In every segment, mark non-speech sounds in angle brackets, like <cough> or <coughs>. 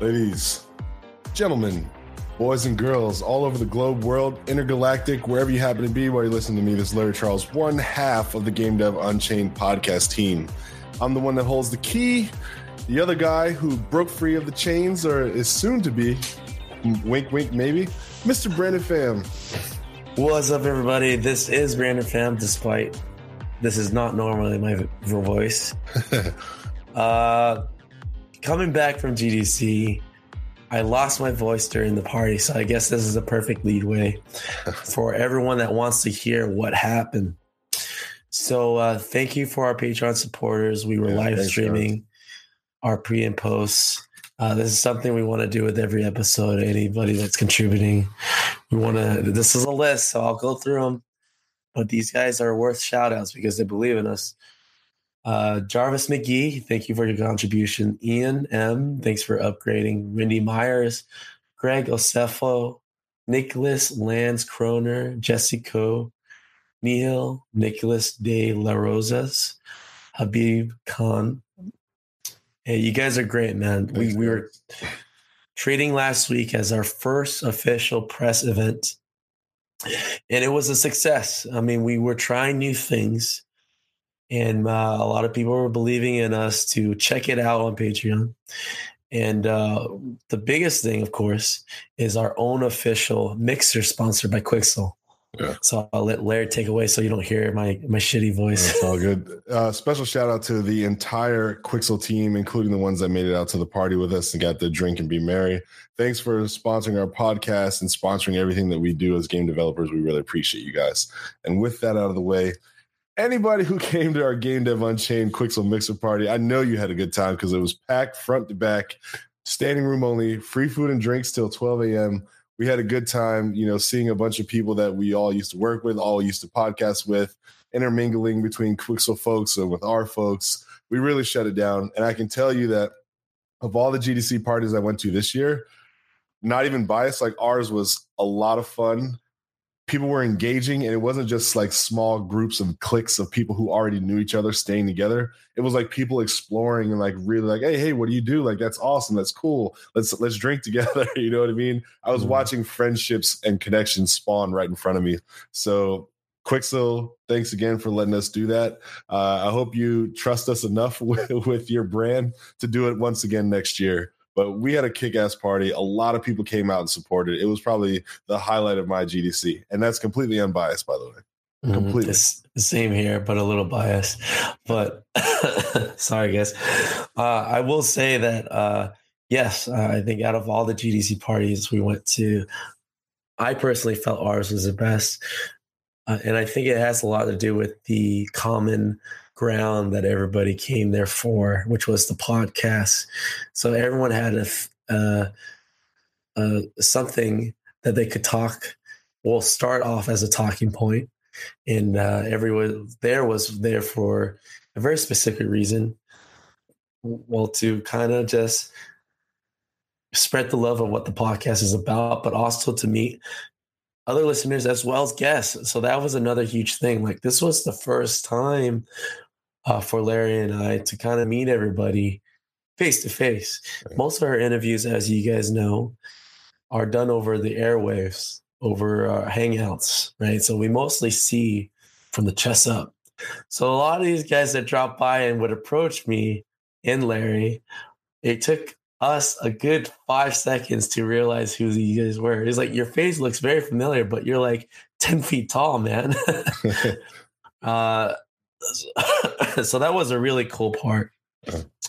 Ladies, gentlemen, boys and girls all over the globe, world, intergalactic, wherever you happen to be while you're listening to me, this is Larry Charles, one half of the Game Dev Unchained podcast team. I'm the one that holds the key. The other guy who broke free of the chains or is soon to be, wink, wink, maybe, Mr. Brandon Pham. What's up, everybody? This is Brandon Pham, despite this is not normally my voice. <laughs> uh, coming back from GDC, I lost my voice during the party, so I guess this is a perfect lead way <laughs> for everyone that wants to hear what happened. So, uh, thank you for our Patreon supporters. We were yeah, live streaming our pre and posts. Uh, this is something we want to do with every episode. Anybody that's contributing, we want to. This is a list, so I'll go through them. But these guys are worth shout outs because they believe in us. Uh, Jarvis McGee, thank you for your contribution. Ian M, thanks for upgrading. Wendy Myers, Greg Osefo, Nicholas Lance Kroner, Jesse Co, Neil, Nicholas De La Rosas, Habib Khan. Hey, you guys are great, man. We, we were trading last week as our first official press event, and it was a success. I mean, we were trying new things and uh, a lot of people were believing in us to check it out on Patreon. And uh, the biggest thing, of course, is our own official mixer sponsored by Quixel. Yeah. So I'll let Larry take away so you don't hear my my shitty voice. That's all good. <laughs> Uh, special shout out to the entire Quixel team, including the ones that made it out to the party with us and got the drink and be merry. Thanks for sponsoring our podcast and sponsoring everything that we do as game developers. We really appreciate you guys. And with that out of the way, anybody who came to our Game Dev Unchained Quixel Mixer party, I know you had a good time because it was packed front to back, standing room only, free food and drinks till 12 a.m. We had a good time, you know, seeing a bunch of people that we all used to work with, all used to podcast with, intermingling between Quixel folks and with our folks. We really shut it down. And I can tell you that of all the GDC parties I went to this year, not even biased, like ours was a lot of fun people were engaging and it wasn't just like small groups of cliques of people who already knew each other staying together. It was like people exploring and like really like hey hey what do you do? Like that's awesome. That's cool. Let's let's drink together. <laughs> You know what i mean? I was mm-hmm. watching friendships and connections spawn right in front of me. So Quixel, thanks again for letting us do that. Uh, I hope you trust us enough <laughs> with, with your brand to do it once again next year. But we had a kick ass party. A lot of people came out and supported. It was probably the highlight of my GDC. And that's completely unbiased, by the way. Mm-hmm. Completely. Mm, same here, but a little biased. But <laughs> sorry, guys. Uh, I will say that, uh, yes, uh, I think out of all the GDC parties we went to, I personally felt ours was the best. Uh, and I think it has a lot to do with the common ground that everybody came there for, which was the podcast. So everyone had a uh, uh, something that they could talk. We'll start off as a talking point, and uh, everyone there was there for a very specific reason. Well, to kind of just spread the love of what the podcast is about, but also to meet other listeners as well as guests. So that was another huge thing. Like this was the first time uh, for Larry and I to kind of meet everybody face to face. Most of our interviews, as you guys know, are done over the airwaves, over our hangouts, right? So we mostly see from the chest up. So a lot of these guys that drop by and would approach me and Larry, it took us a good five seconds to realize who you guys were. It's like your face looks very familiar, but you're like 10 feet tall, man. <laughs> <laughs> uh, <laughs> <laughs> so that was a really cool part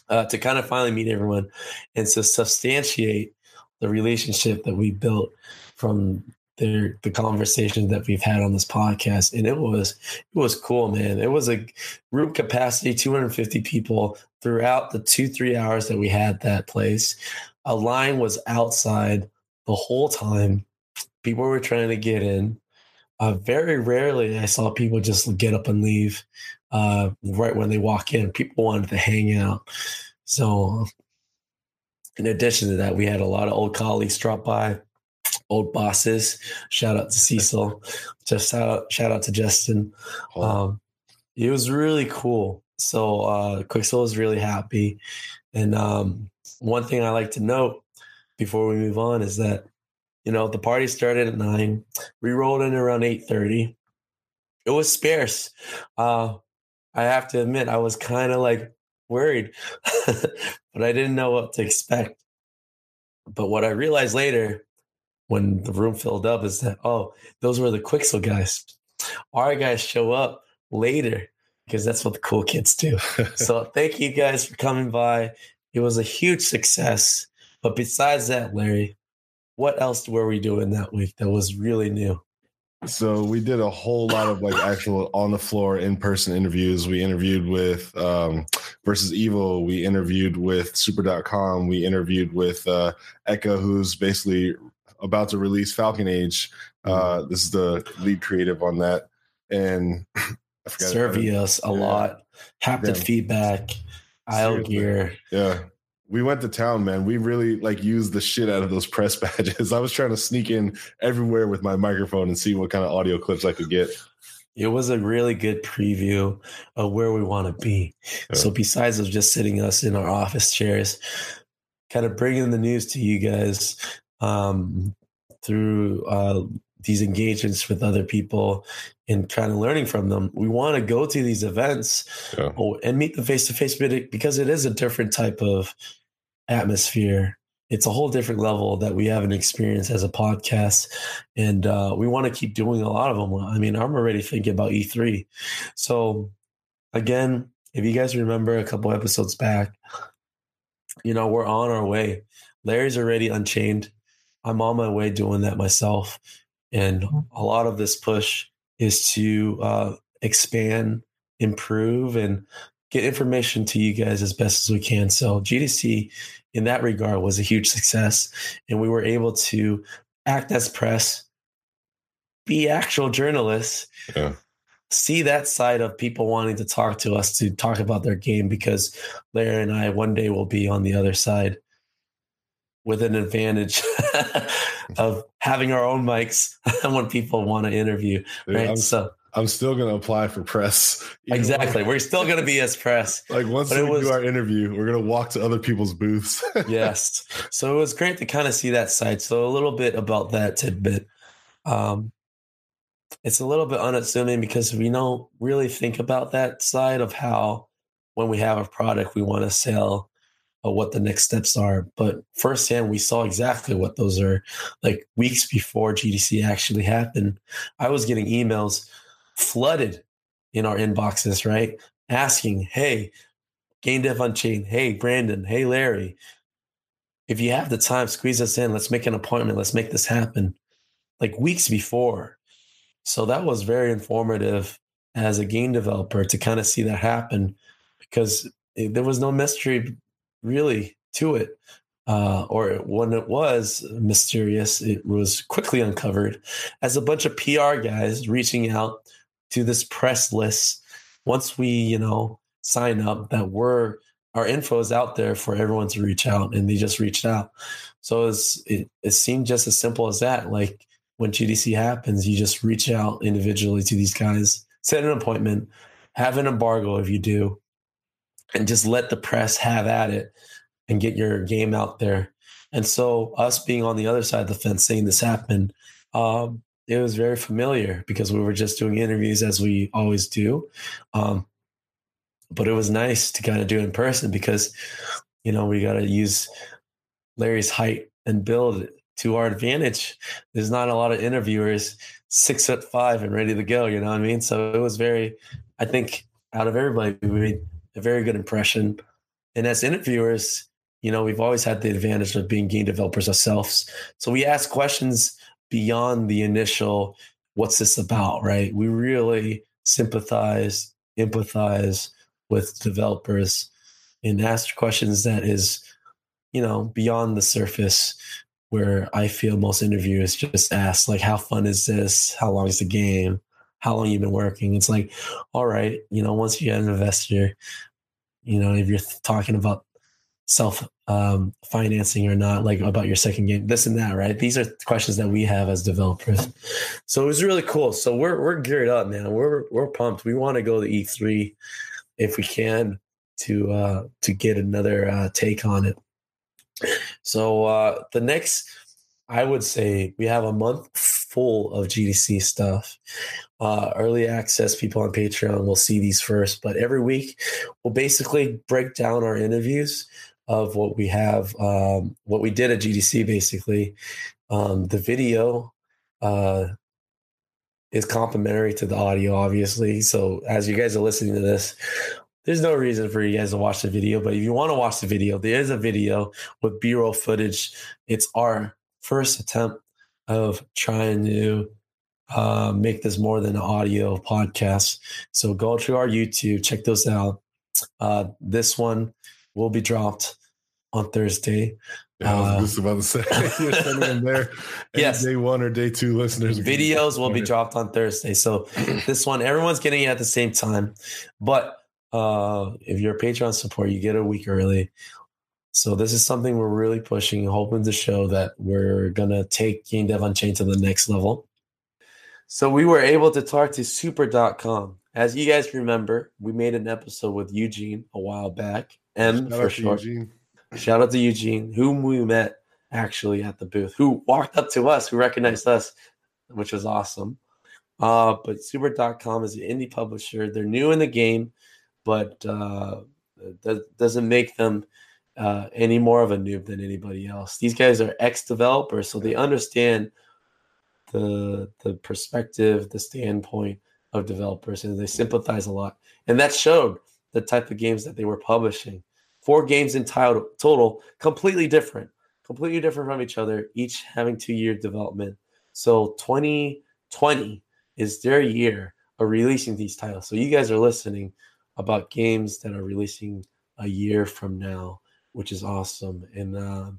uh, to kind of finally meet everyone and to substantiate the relationship that we built from their the conversations that we've had on this podcast, and it was it was cool, man. It was a room capacity 250 people throughout the two three hours that we had that place. A line was outside the whole time. People were trying to get in. Uh, very rarely I saw people just get up and leave uh, right when they walk in. People wanted to hang out. So, in addition to that, we had a lot of old colleagues drop by, old bosses. Shout out to Cecil. Just shout out, shout out to Justin. Um, it was really cool. So, uh, Quixel was really happy. And um, one thing I like to note before we move on is that you know, the party started at nine. We rolled in around eight thirty. It was sparse. Uh, I have to admit, I was kind of like worried, <laughs> but I didn't know what to expect. But what I realized later, when the room filled up, is that oh, those were the Quixel guys. Our guys show up later because that's what the cool kids do. <laughs> so thank you guys for coming by. It was a huge success. But besides that, Larry, what else were we doing that week that was really new? So we did a whole lot of like actual on the floor in person interviews. We interviewed with um, versus Evil. We interviewed with Super.com. We interviewed with uh, Echo, who's basically about to release Falcon Age. Uh, mm-hmm. this is the lead creative on that, and <clears throat> serving us a yeah. lot. Haptic yeah. feedback, IO gear. Yeah, we went to town, man. We really like used the shit out of those press <laughs> badges. I was trying to sneak in everywhere with my microphone and see what kind of audio clips I could get. It was a really good preview of where we want to be. Yeah. So besides of just sitting us in our office chairs, kind of bringing the news to you guys um, through uh, these engagements with other people and kind of learning from them. We want to go to these events yeah. and meet the face to face because it is a different type of atmosphere. It's a whole different level that we haven't experienced as a podcast. And uh, we want to keep doing a lot of them. I mean, I'm already thinking about E3. So, again, if you guys remember a couple episodes back, you know, we're on our way. Larry's already unchained. I'm on my way doing that myself. And a lot of this push is to uh, expand, improve, and get information to you guys as best as we can. So GDC in that regard was a huge success. And we were able to act as press, be actual journalists, yeah. see that side of people wanting to talk to us to talk about their game because Larry and I one day will be on the other side with an advantage <laughs> <laughs> of having our own mics <laughs> when people want to interview. Right. I'm, so I'm still going to apply for press. <laughs> Exactly. We're still going to be as press. <laughs> Like once we was, do our interview, we're going to walk to other people's booths. <laughs> yes. So it was great to kind of see that side. So a little bit about that tidbit. Um, it's a little bit unassuming because we don't really think about that side of how when we have a product we want to sell or what the next steps are. But firsthand, we saw exactly what those are. Like weeks before GDC actually happened, I was getting emails flooded in our inboxes, right? Asking, hey, Game Dev Unchained, hey, Brandon, hey, Larry, if you have the time, squeeze us in. Let's make an appointment. Let's make this happen. Like weeks before. So that was very informative as a game developer to kind of see that happen because there was no mystery really to it. Uh, or when it was mysterious, it was quickly uncovered as a bunch of PR guys reaching out to this press list once we you know sign up that we're our info is out there for everyone to reach out and they just reached out. So it's, it, it seemed just as simple as that. Like when gdc happens you just reach out individually to these guys set an appointment have an embargo if you do and just let the press have at it and get your game out there. And so us being on the other side of the fence seeing this happen um, it was very familiar because we were just doing interviews as we always do. Um, but it was nice to kind of do in person because, you know, we got to use Larry's height and build to our advantage. There's not a lot of interviewers six foot five and ready to go. You know what I mean? So it was very, I think, out of everybody, we made a very good impression. And as interviewers, you know, we've always had the advantage of being game developers ourselves. So we ask questions beyond the initial what's this about, mm-hmm. right? We really sympathize, empathize with developers and ask questions that is, you know, beyond the surface where I feel most interviewers just ask like how fun is this? How long is the game? How long you been working? It's like, all right, you know, once you get an investor, you know, if you're talking about self um, financing or not, like about your second game, this and that, right? These are questions that we have as developers. So it was really cool. So we're we're geared up, man. We're we're pumped. We want to go to E3 if we can to uh, to get another uh, take on it. So uh, the next, I would say, we have a month full of GDC stuff. Uh, early access people on Patreon will see these first, but every week we'll basically break down our interviews of what we have, um, what we did at GDC. Basically, um, the video uh, is complementary to the audio, obviously. So as you guys are listening to this, there's no reason for you guys to watch the video, but if you want to watch the video, there is a video with B-roll footage. It's our first attempt of trying to uh, make this more than an audio podcast. So go to our YouTube, check those out. Uh, this one will be dropped on Thursday. Yeah, I was just about to say <laughs> you're sending them there. <laughs> yes, day one or day two listeners. Videos will be dropped on Thursday. So <clears throat> this one, everyone's getting it at the same time, but uh, if you're a Patreon support, you get a week early. So this is something we're really pushing, hoping to show that we're gonna take Game Dev Unchained to the next level. So we were able to talk to super.com. As you guys remember, we made an episode with Eugene a while back. M Shout for short. Eugene. Shout out to Eugene, whom we met actually at the booth, who walked up to us, who recognized us, which was awesome. Uh, but super.com is an indie publisher. They're new in the game but uh, that doesn't make them uh, any more of a noob than anybody else. These guys are ex developers, so they understand the the perspective, the standpoint of developers, and they sympathize a lot. And that showed the type of games that they were publishing. Four games in total, total completely different, completely different from each other, each having two year development. So 2020 is their year of releasing these titles. So you guys are listening about games that are releasing a year from now, which is awesome. And uh,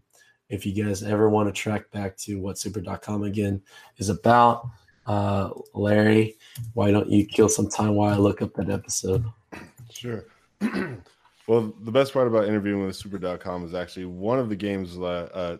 if you guys ever want to track back to what super.com again is about, uh, Larry, why don't you kill some time while I look up that episode? Sure. <clears throat> well, the best part about interviewing with super.com is actually one of the games, uh, a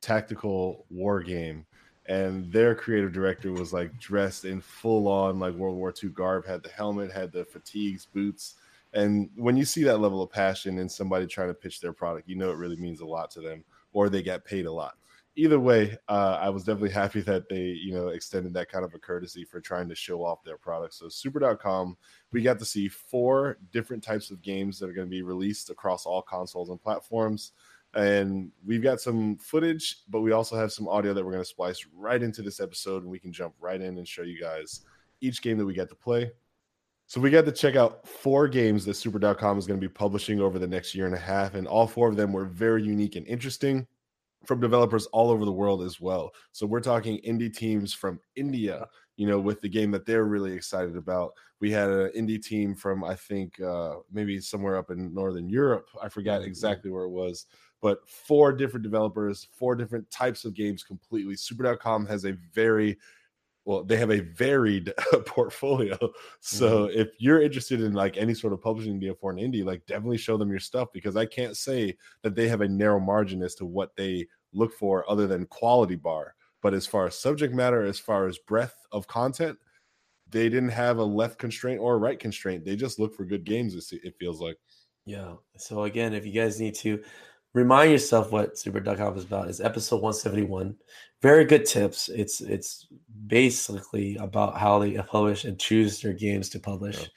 tactical war game and their creative director was like dressed in full on like World War II garb, had the helmet, had the fatigues, boots. And when you see that level of passion in somebody trying to pitch their product, you know it really means a lot to them, or they get paid a lot. Either way, uh, I was definitely happy that they, you know, extended that kind of a courtesy for trying to show off their product. So, super.com, we got to see four different types of games that are going to be released across all consoles and platforms and we've got some footage, but we also have some audio that we're going to splice right into this episode, and we can jump right in and show you guys each game that we get to play. So we got to check out four games that Super.com is going to be publishing over the next year and a half, and all four of them were very unique and interesting from developers all over the world as well. So we're talking indie teams from India, you know, with the game that they're really excited about. We had an indie team from I think uh, maybe somewhere up in northern Europe. I forgot mm-hmm. exactly where it was, but four different developers, four different types of games completely. Super.com has a very well, they have a varied <laughs> portfolio. So mm-hmm. if you're interested in like any sort of publishing deal for an indie, like definitely show them your stuff because I can't say that they have a narrow margin as to what they look for other than quality bar. But as far as subject matter, as far as breadth of content, they didn't have a left constraint or a right constraint. They just look for good games. It feels like. Yeah. So again, if you guys need to remind yourself what super.com is about. Is episode 171 very good tips. It's it's basically about how they publish and choose their games to publish.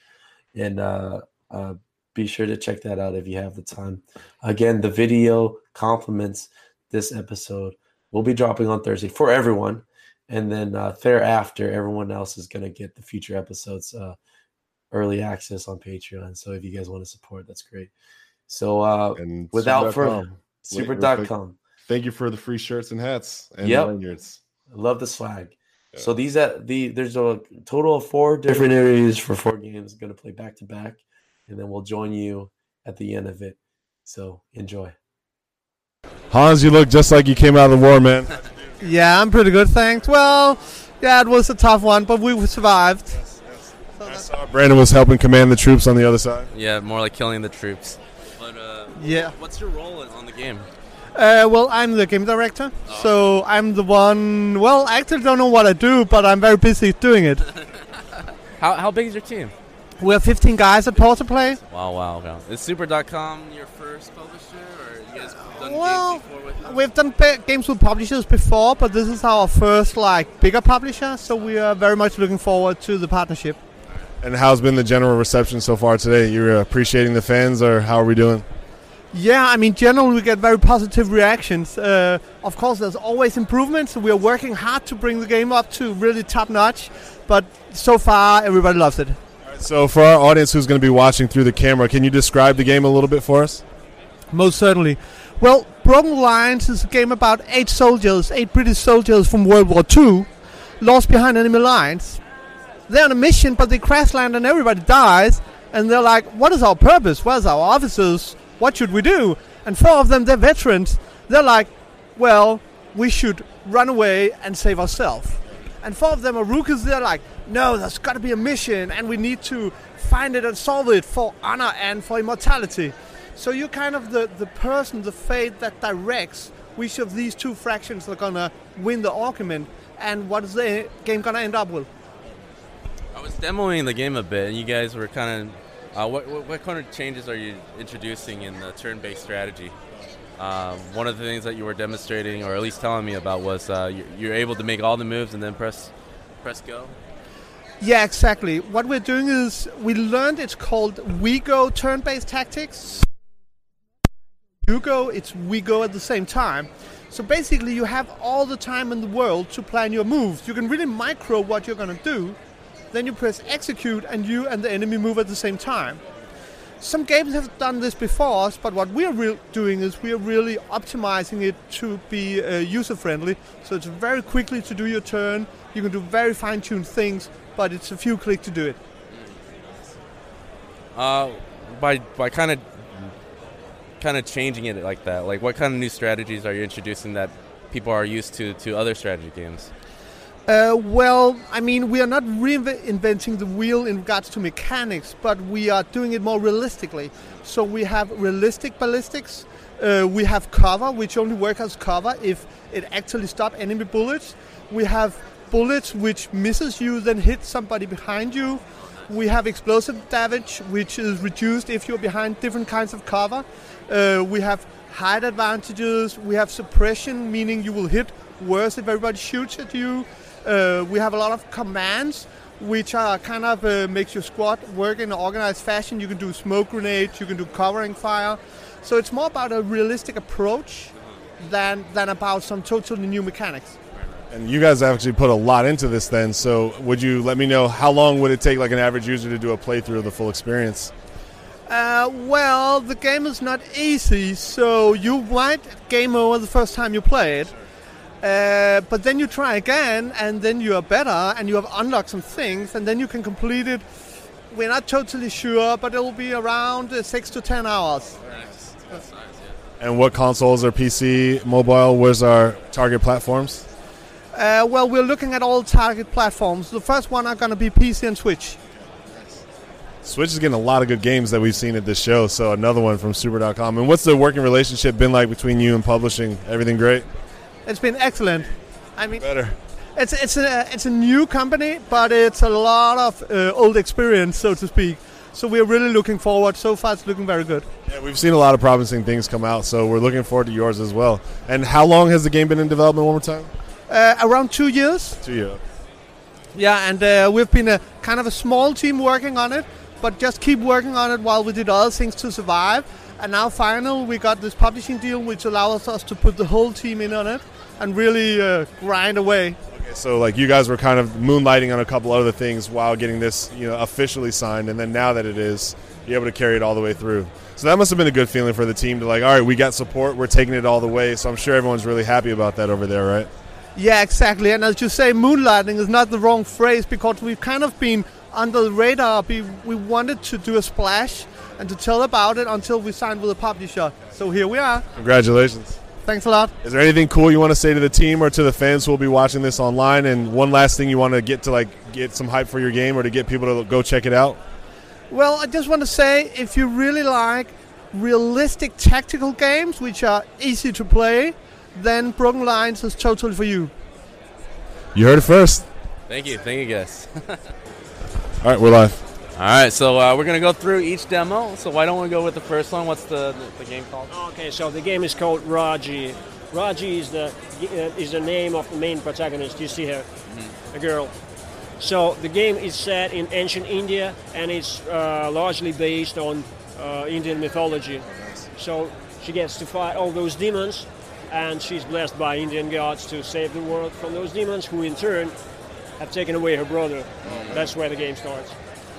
Yeah. and uh, uh, be sure to check that out if you have the time. Again the video complements this episode. We'll be dropping on thursday for everyone. And then uh, thereafter everyone else is going to get the future episodes uh, early access on patreon. So if you guys want to support that's great so uh, and without further, super.com. Thank you for the free shirts and hats and yep. lanyards. love the swag. Yeah. So these at the there's a total of four different areas for four games. Going to play back to back, and then we'll join you at the end of it. So enjoy. Hans, you look just like you came out of the war, man. <laughs> yeah, I'm pretty good, thanks. Well, yeah, it was a tough one, but we survived. Yes, yes. So I saw Brandon was helping command the troops on the other side. Yeah, more like killing the troops. But uh, yeah, what's your role on the game? Uh, well, I'm the game director, oh. so I'm the one. Well, I actually don't know what I do, but I'm very busy doing it. <laughs> how, how big is your team? We have 15 guys at PortaPlay. Wow, wow, wow. Is Super.com your first publisher, or you guys done well, games before with them? We've done games with publishers before, but this is our first like bigger publisher, so we are very much looking forward to the partnership. And how's been the general reception so far today? You're appreciating the fans, or how are we doing? Yeah, I mean, generally we get very positive reactions. Uh, of course, there's always improvements. We are working hard to bring the game up to really top notch, but so far everybody loves it. so, for our audience who's going to be watching through the camera, can you describe the game a little bit for us? Most certainly. Well, Broken Lines is a game about eight soldiers, eight British soldiers from World War II, lost behind enemy lines. They're on a mission, but they crash land and everybody dies. And they're like, "What is our purpose? Where's our officers? What should we do? And four of them, they're veterans. They're like, well, we should run away and save ourselves. And four of them are rookies. They're like, no, there's got to be a mission, and we need to find it and solve it for honor and for immortality. So you're kind of the, the person, the fate that directs which of these two fractions are gonna win the argument, and what is the game gonna end up with. I was demoing the game a bit, and you guys were kind of uh, what, what, what, kind of changes are you introducing in the turn-based strategy? Um, one of the things that you were demonstrating, or at least telling me about, was uh, you're, able to make all the moves and then press press go. Yeah, exactly. What we're doing is we learned it's called we go turn-based tactics. You go, it's we go at the same time. So basically, you have all the time in the world to plan your moves. You can really micro what you're going to do then you press execute and you and the enemy move at the same time. Some games have done this before us, but what we are re- doing is we are really optimizing it to be uh, user friendly. So it's very quickly to do your turn. You can do very fine tuned things, but it's a few clicks to do it. Uh, by by kind of kind of changing it like that, like what kind of new strategies are you introducing that people are used to to other strategy games? Uh, well, I mean, we are not reinventing the wheel in regards to mechanics, but we are doing it more realistically. So we have realistic ballistics. Uh, we have cover, which only works as cover if it actually stops enemy bullets. We have bullets which misses you, then hit somebody behind you. We have explosive damage, which is reduced if you're behind different kinds of cover. Uh, we have height advantages. We have suppression, meaning you will hit worse if everybody shoots at you. Uh, we have a lot of commands which are kind of uh, makes your squad work in an organized fashion. You can do smoke grenades, you can do covering fire. So it's more about a realistic approach than than about some totally new mechanics. And you guys actually put a lot into this then. So would you let me know how long would it take like an average user to do a playthrough of the full experience? Uh, well, the game is not easy, so you might game over the first time you play it. Uh, but then you try again, and then you are better, and you have unlocked some things, and then you can complete it. We're not totally sure, but it will be around uh, six to ten hours. Nice. Nice, yeah. And what consoles are PC, mobile? Where's our target platforms? Uh, well, we're looking at all target platforms. The first one are going to be PC and Switch. Switch is getting a lot of good games that we've seen at this show. So another one from Super.com. And what's the working relationship been like between you and publishing? Everything great? It's been excellent. I mean, better. It's it's a it's a new company, but it's a lot of uh, old experience, so to speak. So we're really looking forward. So far, it's looking very good. Yeah, we've seen a lot of promising things come out, so we're looking forward to yours as well. And how long has the game been in development? One more time. Uh, around two years. Two years. Yeah, and uh, we've been a kind of a small team working on it, but just keep working on it while we did other things to survive. And now, finally, we got this publishing deal, which allows us to put the whole team in on it and really uh, grind away. Okay, so like you guys were kind of moonlighting on a couple other things while getting this, you know, officially signed, and then now that it is, you're able to carry it all the way through. So that must have been a good feeling for the team to like, all right, we got support, we're taking it all the way. So I'm sure everyone's really happy about that over there, right? Yeah, exactly. And as you say, moonlighting is not the wrong phrase because we've kind of been under the radar. We wanted to do a splash and to tell about it until we signed with a publisher. So here we are. Congratulations. Thanks a lot. Is there anything cool you want to say to the team or to the fans who will be watching this online? And one last thing you want to get to like get some hype for your game or to get people to go check it out? Well, I just want to say if you really like realistic tactical games which are easy to play, then Broken Lines is totally for you. You heard it first. Thank you, thank you guys. <laughs> All right, we're live. All right, so uh, we're gonna go through each demo. So why don't we go with the first one? What's the the, the game called? Okay, so the game is called Raji. Raji is the uh, is the name of the main protagonist. You see her, a girl. So the game is set in ancient India, and it's uh, largely based on uh, Indian mythology. So she gets to fight all those demons, and she's blessed by Indian gods to save the world from those demons, who in turn have taken away her brother. That's where the game starts.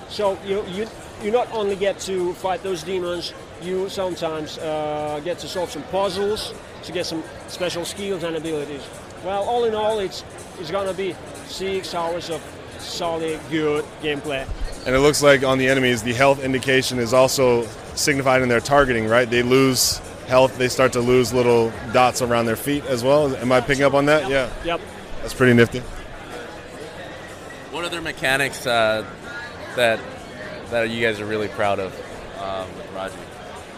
So you you you not only get to fight those demons, you sometimes uh, get to solve some puzzles to get some special skills and abilities. Well, all in all, it's it's gonna be six hours of solid, good gameplay. And it looks like on the enemies, the health indication is also signified in their targeting, right? They lose health, they start to lose little dots around their feet as well. Am I picking up on that? Yeah, Yep. that's pretty nifty. What other mechanics uh, that that you guys are really proud of um, with Raji?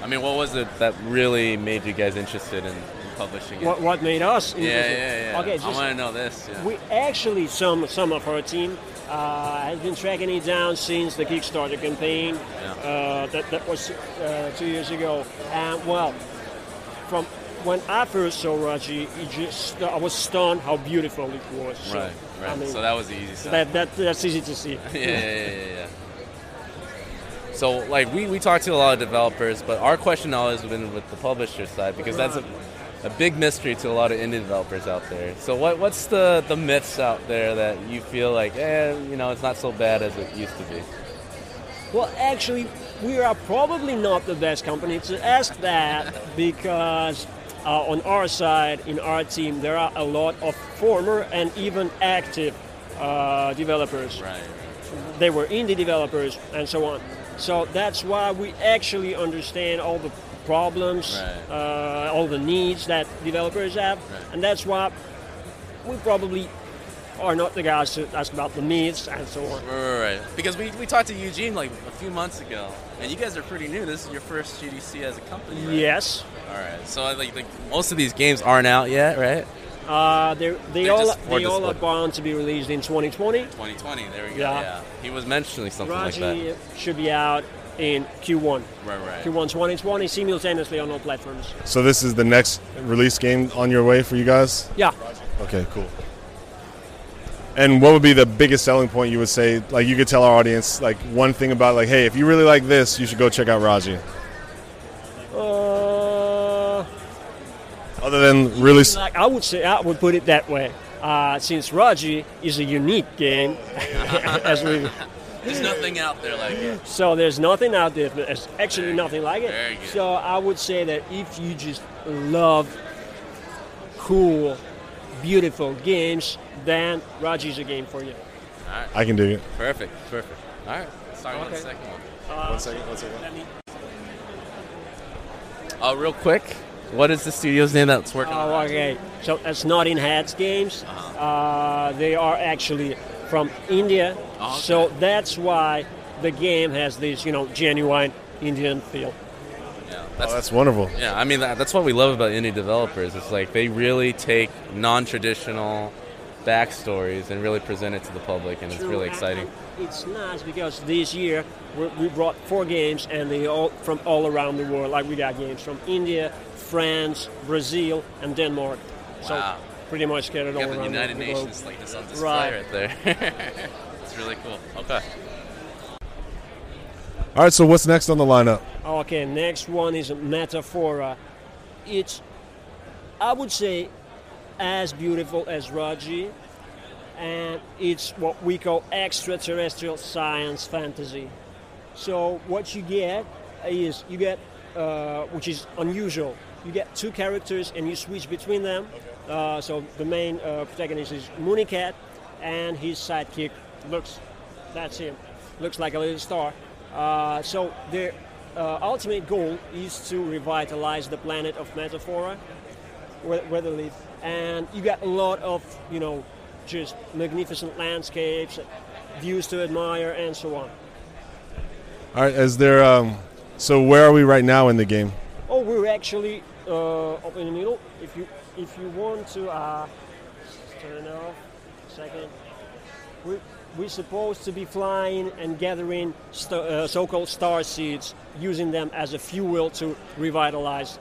I mean, what was it that really made you guys interested in, in publishing it? What, what made us? yeah, interested? yeah, yeah. Okay, just, I want to know this. Yeah. we actually some some of our team uh, has been tracking it down since the Kickstarter campaign. Yeah. Uh, that that was uh, two years ago, and well, from when I first saw Raji, just I was stunned how beautiful it was. So, right, right. I mean, so that was the easy side. that, that that's easy to see. <laughs> yeah, yeah, yeah, yeah, yeah. So, like, we, we talk to a lot of developers, but our question always been with the publisher side because that's a, a big mystery to a lot of indie developers out there. So, what what's the, the myths out there that you feel like, eh, you know, it's not so bad as it used to be? Well, actually, we are probably not the best company to ask that because uh, on our side, in our team, there are a lot of former and even active uh, developers. Right. They were indie developers and so on. So that's why we actually understand all the problems, Right. uh, all the needs that developers have, and that's why we probably are not the guys to ask about the needs and so on. Right. Because we, we talked to Eugene like a few months ago, and you guys are pretty new. This is your first GDC as a company, right? Yes. All right. So, like, like most of these games aren't out yet, right? Uh, they they They all they all are bound to be released in 2020. 2020. There we go. Yeah. Yeah. He was mentioning something like Raji that. should be out in Q1. Right, right. Q1 2020 simultaneously on all platforms. So this is the next release game on your way for you guys? Yeah. Okay, cool. And what would be the biggest selling point you would say? Like you could tell our audience, like one thing about like, hey, if you really like this, you should go check out Raji. Other than really, like I would say, I would put it that way. Uh, since Raji is a unique game, <laughs> as we There's nothing out there like it. so there's nothing out there. There's actually nothing like it. Very good. So I would say that if you just love cool, beautiful games, then Raji is a game for you. Alright. I can do it. Perfect, perfect. All right, let's talk about the Okay. second one. One second, one second. Let me- Uh, real quick, what is the studio's name that's working Oh, that? okay. So it's Nodding Heads Games. Uh-huh. Uh, they are actually from India. Oh, okay. So that's why the game has this, you know, genuine Indian feel. Yeah, Oh, that's, that's wonderful. yeah. I mean, that, that's what we love about indie developers. It's like they really take non-traditional backstories and really present it to the public, and it's really exciting. and It's nice because this year we we brought four games and they all from all around the world. Like we got games from India, France, Brazil, and Denmark. So Wow. pretty much scattered You all got the around United the globe. Nations like this on display Right. right, there. <laughs> it's really cool. Okay. All right, so what's next on the lineup? Okay, next one is Metaphora. It's, I would say, as beautiful as Raji, and it's what we call extraterrestrial science fantasy. So what you get is you get, uh, which is unusual. You get two characters and you switch between them, Uh, so the main uh, protagonist is Municat, and his sidekick looks, that's him, looks like a little star. Uh, so the uh, ultimate goal is to revitalize the planet of Metaphora, where, where they live, and you got a lot of you know just magnificent landscapes, views to admire, and so on. All right, is there? Um, so where are we right now in the game? Oh, we're actually uh, up in the middle. If you if you want to uh, turn off, second. We we're supposed to be flying and gathering uh, so-called star seeds, using them as a fuel to revitalize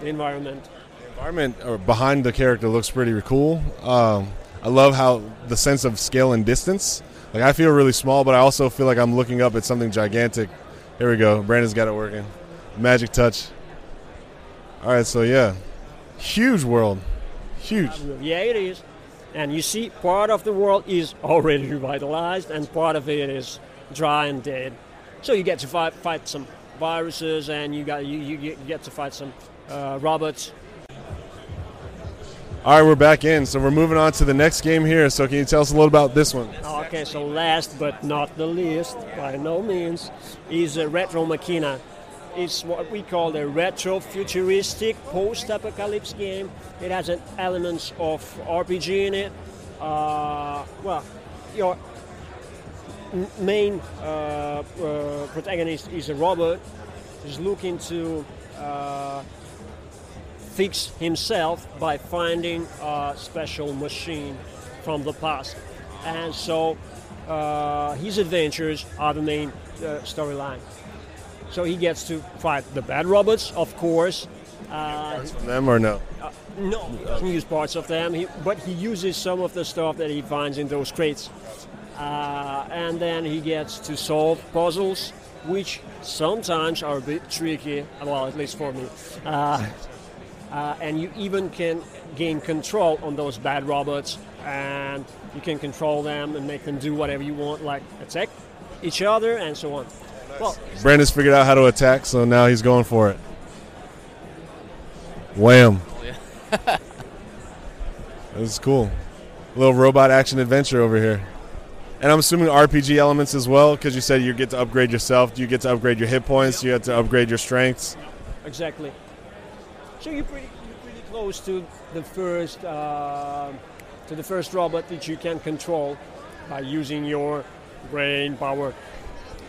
the environment. The environment or behind the character looks pretty cool. Um, I love how the sense of scale and distance. Like I feel really small, but I also feel like I'm looking up at something gigantic. Here we go. Brandon's got it working. Magic touch. All right, so yeah, huge world, huge. Yeah, it is. And you see, part of the world is already <laughs> revitalized, and part of it is dry and dead. So you get to fight, fight some viruses, and you got you, you get to fight some uh, robots. All right, we're back in. So we're moving on to the next game here. So can you tell us a little about this one? Okay, so last but not the least, by no means, is a Retro Machina. It's what we call a retro futuristic post apocalypse game. It has an elements of RPG in it. Uh, well, your main uh, uh, protagonist is a robot who's looking to uh, fix himself by finding a special machine from the past. And so uh, his adventures are the main uh, storyline. So he gets to fight the bad robots, of course. Uh, them or no? uh, no, he doesn't use parts of them, he, but he uses some of the stuff that he finds in those crates. Uh, and then he gets to solve puzzles, which sometimes are a bit tricky, well, at least for me. Uh, uh, and you even can gain control on those bad robots, and you can control them and make them do whatever you want, like attack each other and so on. Well, Brandon's figured out how to attack, so now he's going for it. Wham! <laughs> this is cool. A little robot action adventure over here. And I'm assuming RPG elements as well, because you said you get to upgrade yourself. Do you get to upgrade your hit points? You get to upgrade your strengths. Exactly. So you're pretty, you're pretty close to the first uh, to the first robot that you can control by using your brain power.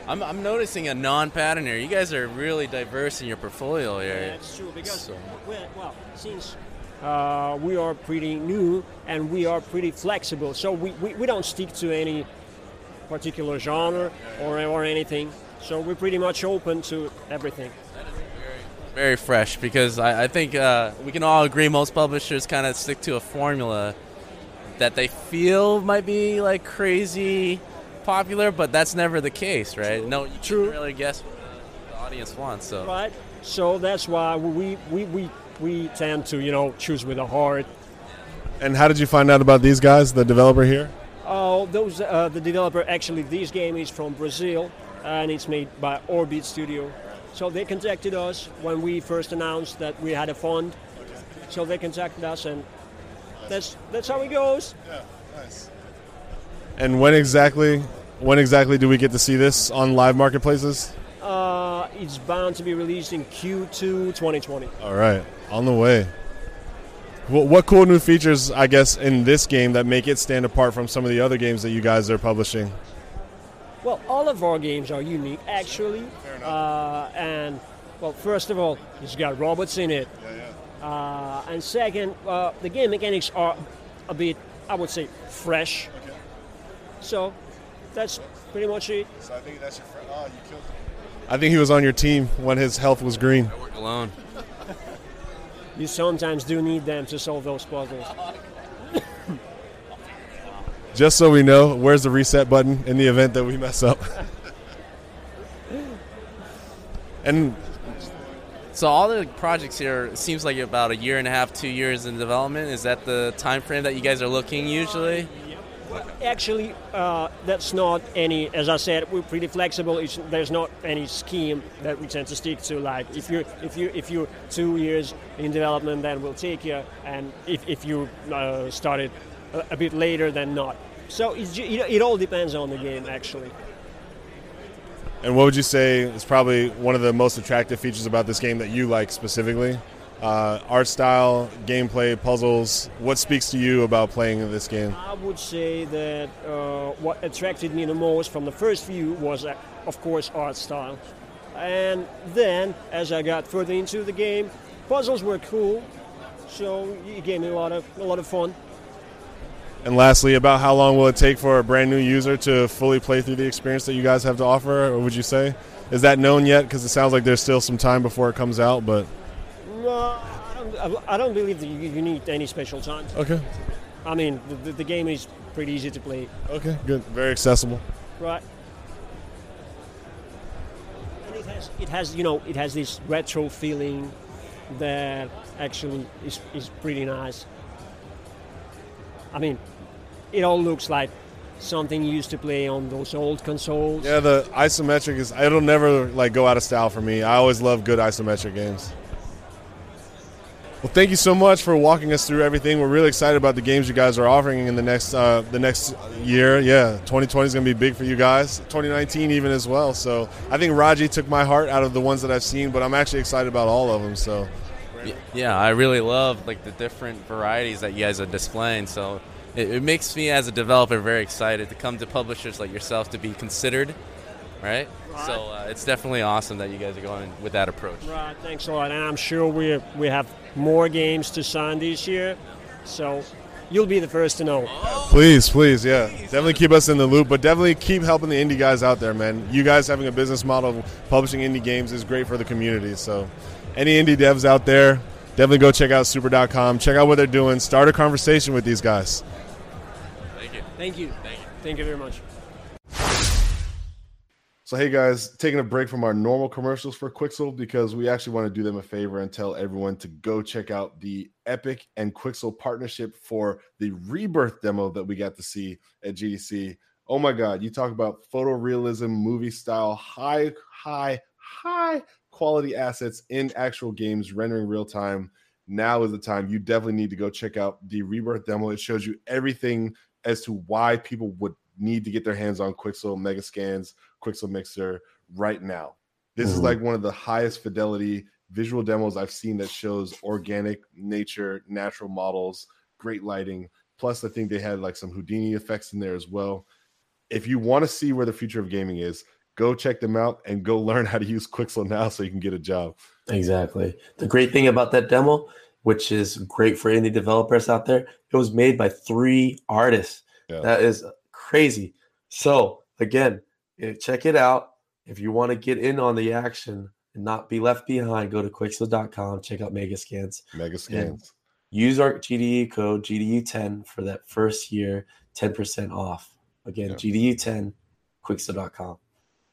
I'm, I'm noticing a non-pattern here. You guys are really diverse in your portfolio here. That's true because So- well, well since uh, we are pretty new and we are pretty flexible, so we, we, we don't stick to any particular genre or, or anything. So we're pretty much open to everything. very fresh because I, I think uh, we can all agree most publishers kind of stick to a formula that they feel might be like crazy popular, but that's never the case, right? No, you True. can't really guess what the, the audience wants. So right? So that's why we, we, we, we tend to, you know, choose with a heart. And how did you find out about these guys, the developer here? Oh, those uh, the developer actually this game is from Brazil and it's made by Orbit Studio. So they contacted us when we first announced that we had a fund. So they contacted us and that's that's how it goes. And when exactly, when exactly do we get to see this on live marketplaces? Uh, it's bound to be released in Q2 2020. All right, on the way. What, what cool new features, I guess, in this game that make it stand apart from some of the other games that you guys are publishing? Well, all of our games are unique, actually. Uh, and, well, first of all, it's got robots in it. Yeah, Uh, and second, uh, the game mechanics are a bit, I would say, fresh. So, that's pretty much it. So I think that's your friend. Oh, you killed I think he was on your team when his health was green. I work alone. <laughs> You sometimes do need them to solve those puzzles. <coughs> Just so we know, where's the reset button in the event that we mess up? <laughs> and So all the projects here seems like about a year and a half, two years in development. Is that the time frame that you guys are looking usually? Actually, uh, that's not any. As I said, we're pretty flexible. It's, there's not any scheme that we tend to stick to. Like if you if you if you're two years in development, then we'll take you, and if if you uh, started a, a, bit later, then not. So it, it all depends on the game, actually. And what would you say is probably one of the most attractive features about this game that you like specifically? Uh, art style, gameplay, puzzles. What speaks to you about playing this game? I would say that uh, what attracted me the most from the first view was, uh, of course, art style. And then, as I got further into the game, puzzles were cool, so it gave me a lot of a lot of fun. And lastly, about how long will it take for a brand new user to fully play through the experience that you guys have to offer? Or would you say is that known yet? Because it sounds like there's still some time before it comes out, but. No, I don't, I don't believe that you need any special time. Okay. I mean, the, the game is pretty easy to play. Okay, good. Very accessible. Right. And it has, it has, you know, it has this retro feeling that actually is, is pretty nice. I mean, it all looks like something you used to play on those old consoles. Yeah, the isometric is it'll never like go out of style for me. I always love good isometric games. Well, thank you so much for walking us through everything. We're really excited about the games you guys are offering in the next uh, the next year. Yeah, 2020 is going to be big for you guys. 2019 even as well. So I think Raji took my heart out of the ones that I've seen, but I'm actually excited about all of them. So yeah, I really love like the different varieties that you guys are displaying. So it, it makes me as a developer very excited to come to publishers like yourself to be considered right? right. So uh, it's definitely awesome that you guys are going with that approach. Right, thanks a lot. And I'm sure we we have more games to sign this year, so you'll be the first to know. Oh, please, please, yeah, please. definitely keep us in the loop, but definitely keep helping the indie guys out there, man. You guys having a business model of publishing indie games is great for the community. So, any indie devs out there, definitely go check out super.com, check out what they're doing, start a conversation with these guys. Thank you. Thank you. Thank you. Thank you very much. So, hey guys, taking a break from our normal commercials for Quixel because we actually want to do them a favor and tell everyone to go check out the Epic and Quixel partnership for the Rebirth demo that we got to see at GDC. Oh my God, you talk about photorealism, movie style, high, high, high quality assets in actual games rendering real time. Now is the time. You definitely need to go check out the Rebirth demo. It shows you everything as to why people would need to get their hands on Quixel Megascans, Quixel Mixer right now. This mm-hmm. is like one of the highest fidelity visual demos I've seen that shows organic nature, natural models, great lighting. Plus, I think they had like some Houdini effects in there as well. If you want to see where the future of gaming is, go check them out and go <laughs> learn how to use Quixel now so you can get a job. Exactly. The great thing about that demo, which is great for indie developers out there, it was made by three artists. Yeah. That is crazy. So again, Eh, check it out. If you want to get in on the action and not be left behind, go to quixel.com, check out Megascans. Megascans. Use our GDE code GDU10 for that first year, 10% off. Again, yeah. GDU10, quixel.com.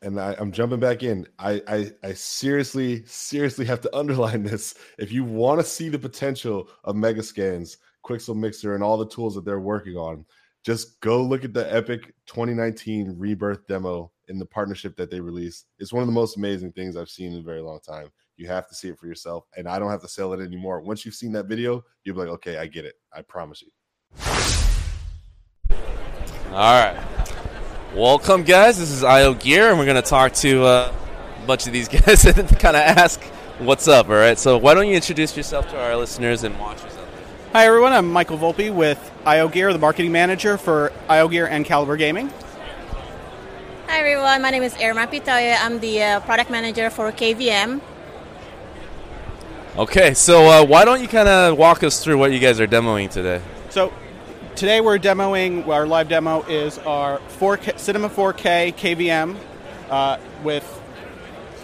And I, am jumping back in. I, I I seriously, seriously have to <laughs> underline this. If you want to see the potential of Megascans, Quixel Mixer, and all the tools that they're working on, just go look at the Epic 2019 Rebirth demo in the partnership that they released. It's one of the most amazing things I've seen in a very long time. You have to see it for yourself, and I don't have to sell it anymore. Once you've seen that video, you'll be like, okay, I get it. I promise you. All right. Welcome, guys. This is IO Gear, and we're going to talk to uh, a bunch of these <laughs> guys and kind of ask what's up, all right? So, why don't you introduce yourself to our listeners and watchers out there? Hi, everyone. I'm Michael Volpe with IO Gear, the marketing manager for IO Gear and Kaliber Gaming. Hi, everyone. My name is Irma Pitoya. I'm the uh, product manager for KVM. Okay, so uh, why don't you kind of walk us through what you guys are demoing today? So, today we're demoing, our live demo is our 4K, Cinema 4K KVM uh, with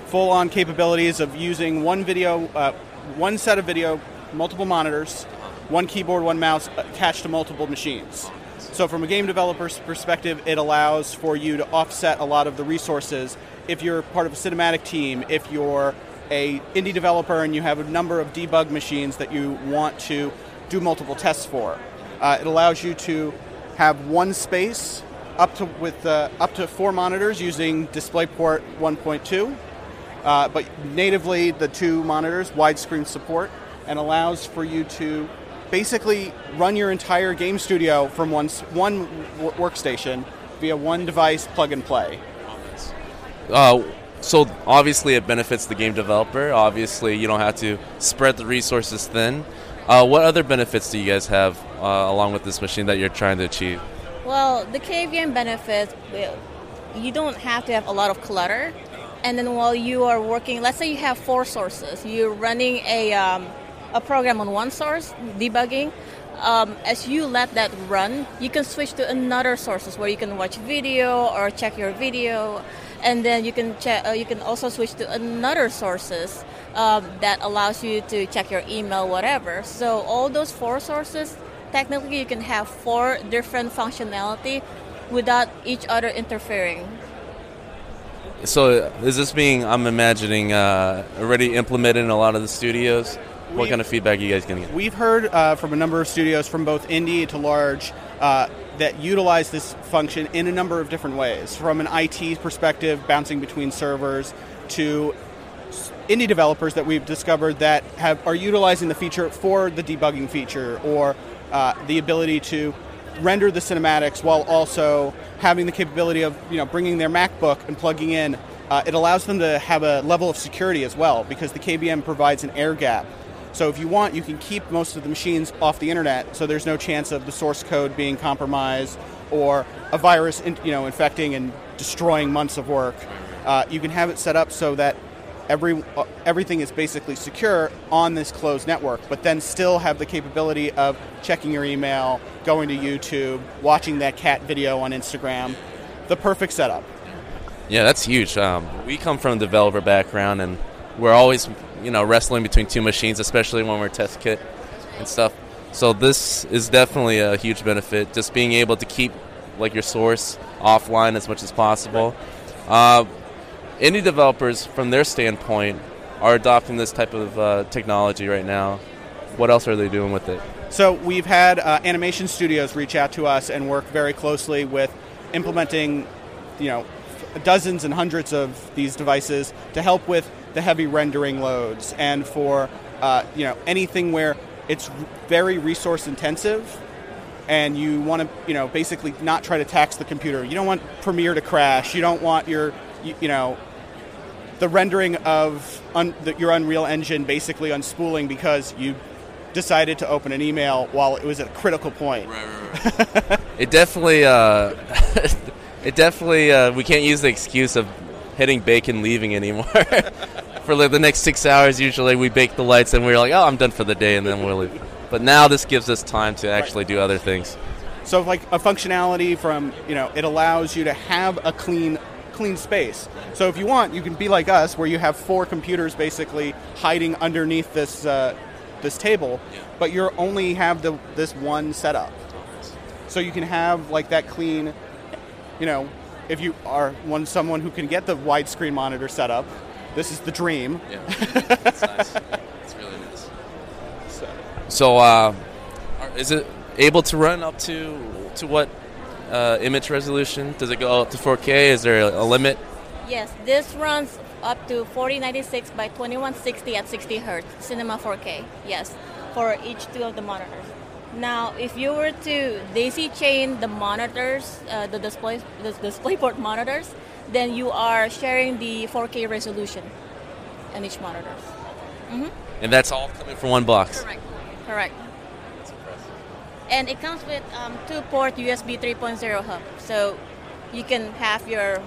full on capabilities of using one video, uh, one set of video, multiple monitors one keyboard, one mouse attached to multiple machines. So, from a game developer's perspective, it allows for you to offset a lot of the resources. If you're part of a cinematic team, if you're a indie developer and you have a number of debug machines that you want to do multiple tests for, uh, it allows you to have one space up to with uh, up to four monitors using DisplayPort 1.2, uh, but natively the two monitors widescreen support and allows for you to basically run your entire game studio from one one workstation via one device plug and play. Uh, so obviously it benefits the game developer. Obviously you don't have to spread the resources thin. Uh, what other benefits do you guys have uh, along with this machine that you're trying to achieve? Well, the KVM benefits, you don't have to have a lot of clutter. And then while you are working, let's say you have four sources, you're running a, um, a program on one source, debugging. Um, as you let that run, you can switch to another sources where you can watch video or check your video, and then you can check. Uh, you can also switch to another sources um, that allows you to check your email, whatever. So all those four sources, technically, you can have four different functionality without each other interfering. So is this being I'm imagining uh, already implemented in a lot of the studios? What We- kind of feedback are you guys getting? We've heard uh, from a number of studios, from both indie to large, uh, that utilize this function in a number of different ways. From an IT perspective, bouncing between servers, to indie developers that we've discovered that have are utilizing the feature for the debugging feature or uh, the ability to render the cinematics while also having the capability of you know bringing their MacBook and plugging in. Uh, it allows them to have a level of security as well because the KVM provides an air gap. So if you want, you can keep most of the machines off the internet, so there's no chance of the source code being compromised or a virus, in, you know, infecting and destroying months of work. Uh, you can have it set up so that every uh, everything is basically secure on this closed network, but then still have the capability of checking your email, going to YouTube, watching that cat video on Instagram. The perfect setup. Yeah, that's huge. Um, we come from a developer background, and we're always, you know, wrestling between two machines, especially when we're test kit and stuff. So this is definitely a huge benefit. Just being able to keep like your source offline as much as possible. Uh, developers, from their standpoint, are adopting this type of uh, technology right now. What else are they doing with it? So we've had uh, animation studios reach out to us and work very closely with implementing, you know, dozens and hundreds of these devices to help with the heavy rendering loads and for uh, you know anything where it's very resource intensive and you want to you know basically not try to tax the computer. You don't want Premiere to crash. You don't want your you, you know the rendering of un, the, your Unreal Engine basically unspooling because you decided to open an email while it was at a critical point. <laughs> It definitely, uh, <laughs> it definitely, uh, we can't use the excuse of hitting bacon leaving anymore. <laughs> for like the next six hours, usually we bake the lights and we're like, oh, I'm done for the day, and then we'll leave. But now this gives us time to actually do other things. So like a functionality from you know it allows you to have a clean clean space. So if you want, you can be like us, where you have four computers basically hiding underneath this uh, this table, but you only have the this one setup. So you can have like that clean, you know, if you are one someone who can get the widescreen monitor setup, this is the dream. Yeah, <laughs> it's nice. It's really nice. So, uh, is it able to run up to to what uh, image resolution? Does it go up to 4K? Is there a limit? Yes, this runs up to 4096 by 2160 at 60 hertz, Cinema 4K. Yes, for each two of the monitors. Now, if you were to daisy chain the monitors, uh, the display, the DisplayPort monitors, then you are sharing the 4K resolution on each monitor. And that's all coming from one box. Correct. Correct. That's impressive. And it comes with um, two-port USB 3.0 hub, so you can have your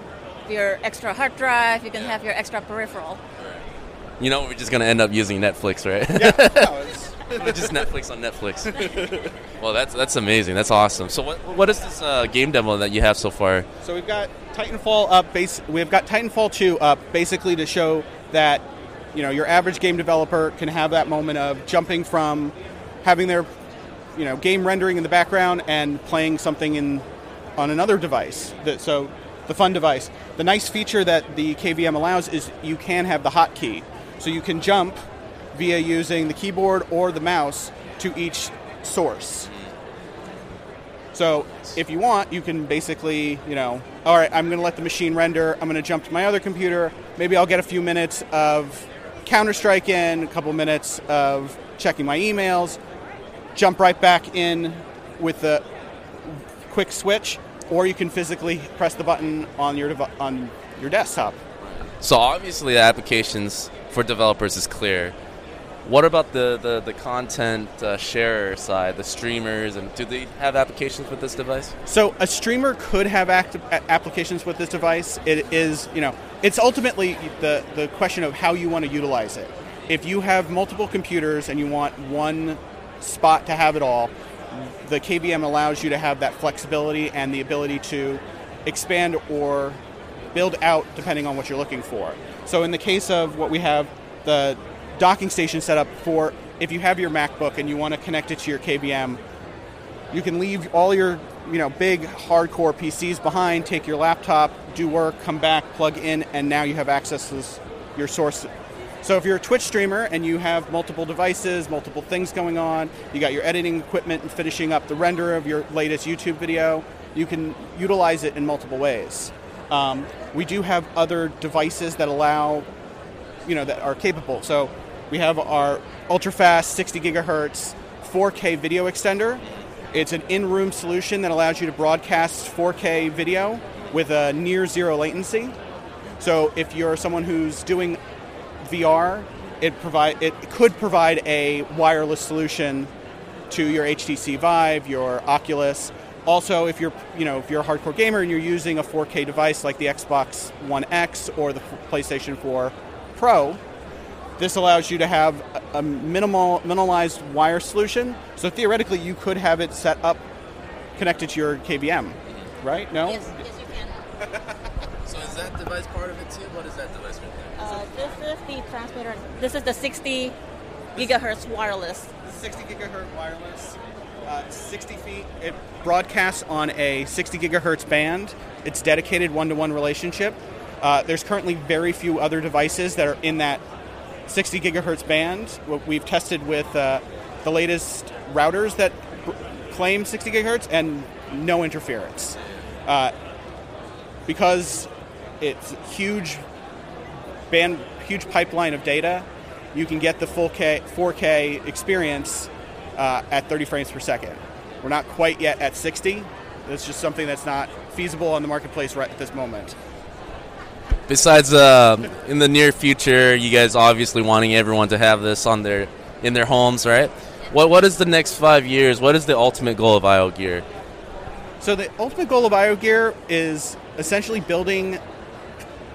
your extra hard drive. You can have your extra peripheral. You know, we're just gonna end up using Netflix, right? No, it's- just Netflix on Netflix. <laughs> well, that's that's amazing. That's awesome. So, what what is this uh, game demo that you have so far? So we've got Titanfall up. Base, we've got Titanfall 2 up, basically to show that you know your average game developer can have that moment of jumping from having their you know game rendering in the background and playing something in on another device. That, so the fun device. The nice feature that the KVM allows is you can have the hotkey, so you can jump via using the keyboard or the mouse to each source. So if you want, you can basically, you know, all right, I'm going to let the machine render. I'm going to jump to my other computer. Maybe I'll get a few minutes of Counter Strike in, a couple minutes of checking my emails, jump right back in with the quick switch, or you can physically press the button on your dev- on your desktop. So obviously, the applications for developers is clear. What about the, the, the content uh, sharer side, the streamers, and do they have applications with this device? So a streamer could have active applications with this device. It is, you know, it's ultimately the, the question of how you want to utilize it. If you have multiple computers and you want one spot to have it all, the KVM allows you to have that flexibility and the ability to expand or build out depending on what you're looking for. So in the case of what we have, the docking station set up for if you have your MacBook and you want to connect it to your KVM, you can leave all your you know big hardcore PCs behind, take your laptop, do work, come back, plug in, and now you have access to this, your source. So if you're a Twitch streamer and you have multiple devices, multiple things going on, you got your editing equipment and finishing up the render of your latest YouTube video, you can utilize it in multiple ways. Um, we do have other devices that allow, you know, that are capable. So we have our ultra fast 60 gigahertz 4K video extender. It's an in room solution that allows you to broadcast 4K video with a near zero latency. So if you're someone who's doing VR, it provide it could provide a wireless solution to your HTC Vive, your Oculus. Also, if you're you know if you're a hardcore gamer and you're using a 4K device like the Xbox One X or the PlayStation 4 Pro, this allows you to have a minimal, minimalized wire solution. So theoretically, you could have it set up connected to your KVM, right? No. Yes, yes, you can. <laughs> So is that device part of it too? What is that device Uh, this is the transmitter. This is the 60 gigahertz wireless. 60 gigahertz wireless, uh, 60 feet. It broadcasts on a 60 gigahertz band. It's dedicated one-to-one relationship. Uh, there's currently very few other devices that are in that 60 gigahertz band. What we've tested with uh, the latest routers that claim 60 gigahertz and no interference. Uh, because it's huge band, huge pipeline of data, you can get the full K, 4K experience uh, at 30 frames per second. We're not quite yet at 60. It's just something that's not feasible on the marketplace right at this moment. Besides, uh, in the near future, you guys obviously wanting everyone to have this on their in their homes, right? What what is the next five years? What is the ultimate goal of IO Gear? So the ultimate goal of IO Gear is essentially building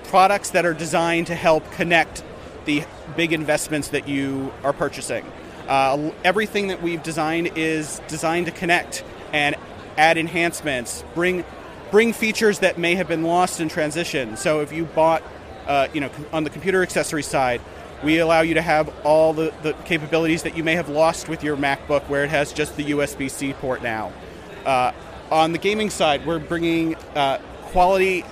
products that are designed to help connect the big investments that you are purchasing. Uh, everything that we've designed is designed to connect and add enhancements, bring bring features that may have been lost in transition. So if you bought, uh, you know, on the computer accessory side, we allow you to have all the, the capabilities that you may have lost with your MacBook, where it has just the USB-C port now. Uh, on the gaming side, we're bringing uh, quality,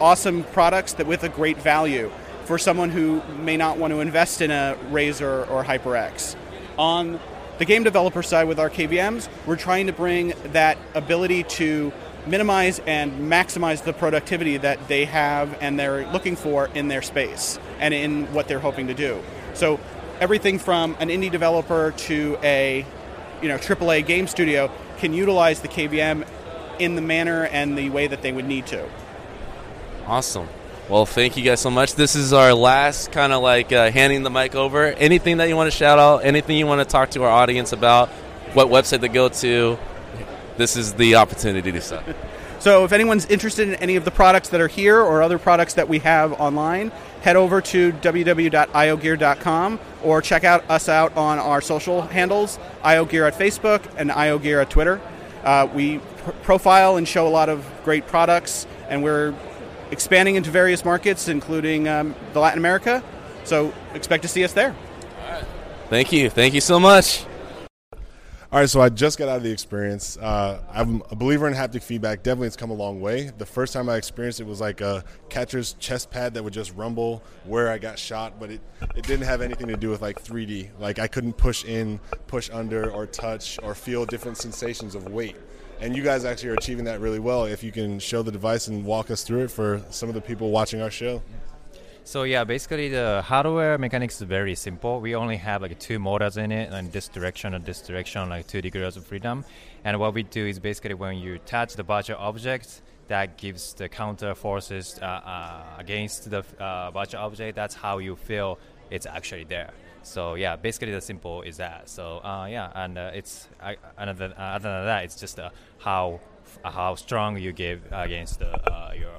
awesome products that with a great value for someone who may not want to invest in a Razer or HyperX. On the game developer side with our KVMs, we're trying to bring that ability to minimize and maximize the productivity that they have and they're looking for in their space and in what they're hoping to do. So everything from an indie developer to a you know AAA game studio can utilize the KVM in the manner and the way that they would need to. Awesome. Well, thank you guys so much. This is our last kind of like uh, handing the mic over. Anything that you want to shout out? Anything you want to talk to our audience about? What website to go to? This is the opportunity to sell. <laughs> So, if anyone's interested in any of the products that are here or other products that we have online, head over to www.iogear.com or check out us out on our social handles, IOGear at Facebook and IOGear at Twitter. Uh, we pr- profile and show a lot of great products, and we're expanding into various markets, including um, the Latin America. So, expect to see us there. Thank you. Thank you so much. All right, so I just got out of the experience. Uh, I'm a believer in haptic feedback. Definitely, it's come a long way. The first time I experienced it was like a catcher's chest pad that would just rumble where I got shot, but it, it didn't have anything to do with like 3D. Like I couldn't push in, push under, or touch, or feel different sensations of weight. and you guys actually are achieving that really well. If you can show the device and walk us through it for some of the people watching our show. So yeah, basically the hardware mechanics is very simple. We only have like two motors in it, and this direction and this direction, like two degrees of freedom. And what we do is basically when you touch the virtual object, that gives the counter forces uh, uh, against the uh, virtual object. That's how you feel it's actually there. So yeah, basically the simple is that. So uh, yeah, and uh, it's uh, other, other than that, it's just how how strong you give against your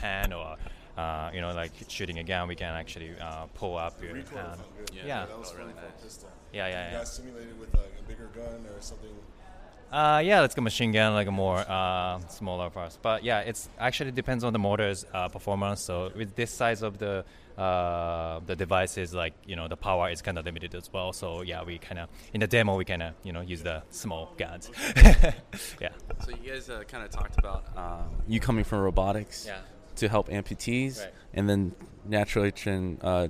hand or uh, you know, like shooting a gun, we can actually uh, pull up your Recoil hand. Yeah, yeah. that was really nice. Yeah, yeah, you yeah. guys simulated with a, a bigger gun or something. Uh, yeah, let's go machine gun, like a more uh, smaller parts. But yeah, it's actually depends on the motor's uh, performance. So with this size of the uh, the devices, like you know, the power is kind of limited as well. So yeah, we kind of in the demo we kind of you know use the small guns. <laughs> yeah. So you guys uh, kind of talked about um, you coming from robotics. Yeah. To help amputees, Right. and then naturally can uh,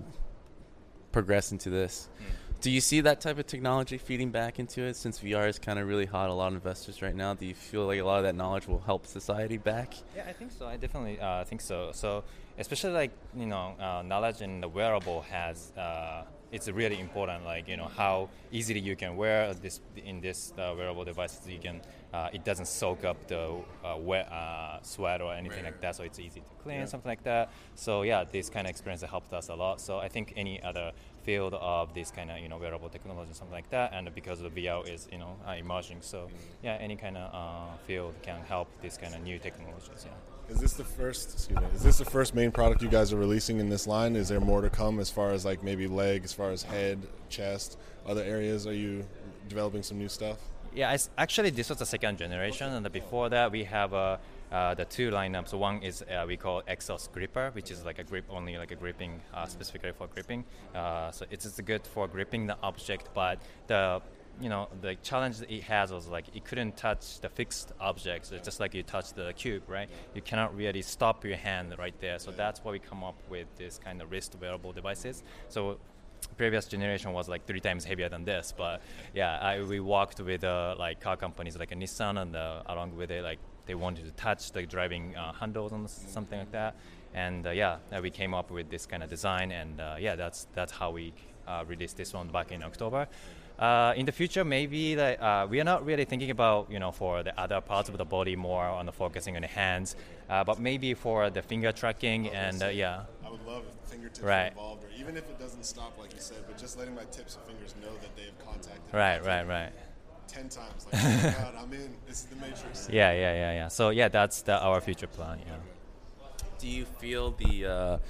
progress into this. Hmm. Do you see that type of technology feeding back into it since VR is kind of really hot? A lot of investors right now. Do you feel like a lot of that knowledge will help society back? Yeah, I think so. I definitely uh, think so. So, especially like you know, uh, knowledge in the wearable has uh, it's really important. Like you know, how easily you can wear this in this uh, wearable devices. You can uh, it doesn't soak up the uh, wet uh, sweat or anything like that, so it's easy to clean, something like that. So yeah, this kind of experience helped us a lot. So I think any other field of this kind of you know wearable technology, something like that, and because the VR is you know uh, emerging, so yeah, any kind of uh, field can help this kind of new technologies. Yeah. Is this the first? Excuse me. Is this the first main product you guys are releasing in this line? Is there more to come as far as like maybe leg, as far as head, chest, other areas? Are you developing some new stuff? Yeah, actually, this was the second generation, and before that, we have uh, uh, the two lineups. One is uh, we call Exos Gripper, which is like a grip only, like a gripping uh, specifically for gripping. Uh, so it's good for gripping the object, but the you know the challenge it has was like it couldn't touch the fixed objects. It's just like you touch the cube, right? You cannot really stop your hand right there. So that's why we come up with this kind of wrist wearable devices. So previous generation was like three times heavier than this. But yeah, I, we worked with uh, like car companies like Nissan, and uh, along with it, like they wanted to touch the driving uh, handles and something like that. And uh, yeah, we came up with this kind of design, and uh, yeah, that's that's how we uh, released this one back in October. In the future, maybe like, we are not really thinking about you know for the other parts of the body more on the focusing on the hands, but maybe for the finger tracking and yeah, would love if fingertips were Right. involved, or even if it doesn't stop, like you said, but just letting my tips and fingers know that they have contacted. me right, right, right. Ten times, like, oh God, I'm in. This is the Matrix. <laughs> Yeah, yeah, yeah, yeah. So yeah, that's the, our future plan. Yeah. Do you feel the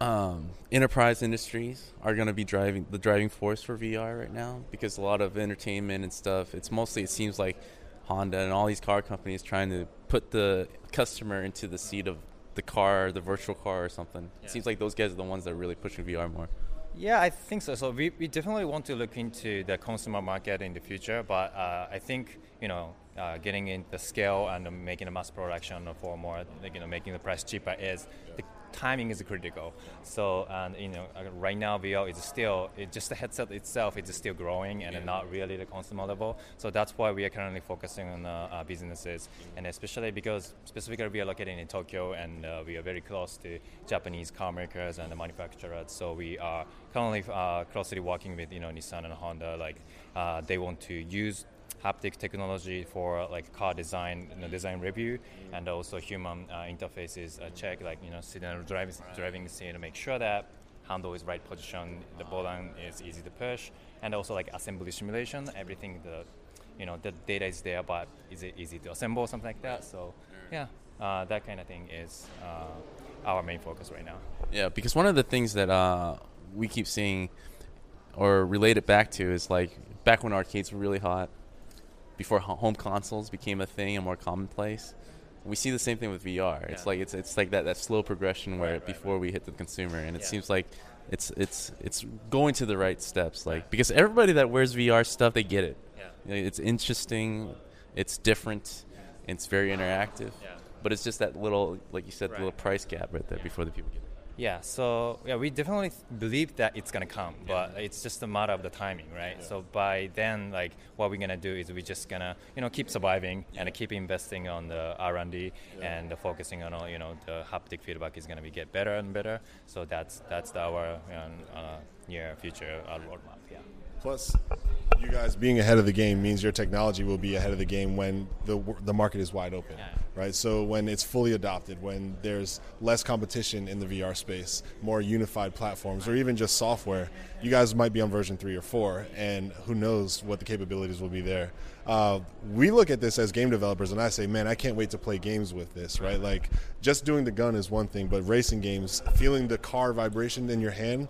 uh, um, enterprise industries are going to be driving the driving force for VR right now? Because a lot of entertainment and stuff, it's mostly it seems like Honda and all these car companies trying to put the customer into the seat of the car, the virtual car or something. It seems like those guys are the ones that are really pushing VR more. Yeah, I think so. So we, we definitely want to look into the consumer market in the future, but uh, I think you know uh, getting in the scale and uh, making a mass production for more, you know, making the price cheaper is the timing is critical. So and you know uh, right now VR is still it just the headset itself is still growing and not really the consumer level. So that's why we are currently focusing on uh, uh, businesses and especially because specifically we are located in Tokyo and uh, we are very close to Japanese car makers and the manufacturers. So we are currently uh, closely working with you know Nissan and Honda. Like uh, they want to use haptic technology for like car design, you know, design review, and also human uh, interfaces uh, check, like you know, sitting driving driving seat to make sure that handle is right position, the button is easy to push, and also like assembly simulation, everything the you know the data is there, but is it easy to assemble something like that? So yeah, uh, that kind of thing is uh, our main focus right now. Yeah, because one of the things that uh, we keep seeing or relate it back to is like back when arcades were really hot, before home consoles became a thing and more commonplace. We see the same thing with VR. It's like it's it's like that, that slow progression where Right, right, before we hit the consumer, and it Yeah. seems like it's it's it's going to the right steps. Like because everybody that wears VR stuff, they get it. Yeah. It's interesting, it's different, it's very interactive. Yeah. But it's just that little, like you said, the Right. little price gap right there Yeah. before the people get it. Yeah, so yeah, we definitely believe that it's gonna come, but it's just a matter of the timing, right? So by then, like, what we're gonna do is we're just gonna, you know, keep surviving and keep investing on the R and D and focusing on, all, you know, the haptic feedback is gonna be get better and better. So that's that's our you know, uh, near future uh, roadmap. Plus, you guys being ahead of the game means your technology will be ahead of the game when the the market is wide open, right? So when it's fully adopted, when there's less competition in the VR space, more unified platforms, or even just software, you guys might be on version three or four, and who knows what the capabilities will be there. Uh, we look at this as game developers, and I say, man, I can't wait to play games with this, right? Like just doing the gun is one thing, but racing games, feeling the car vibration in your hand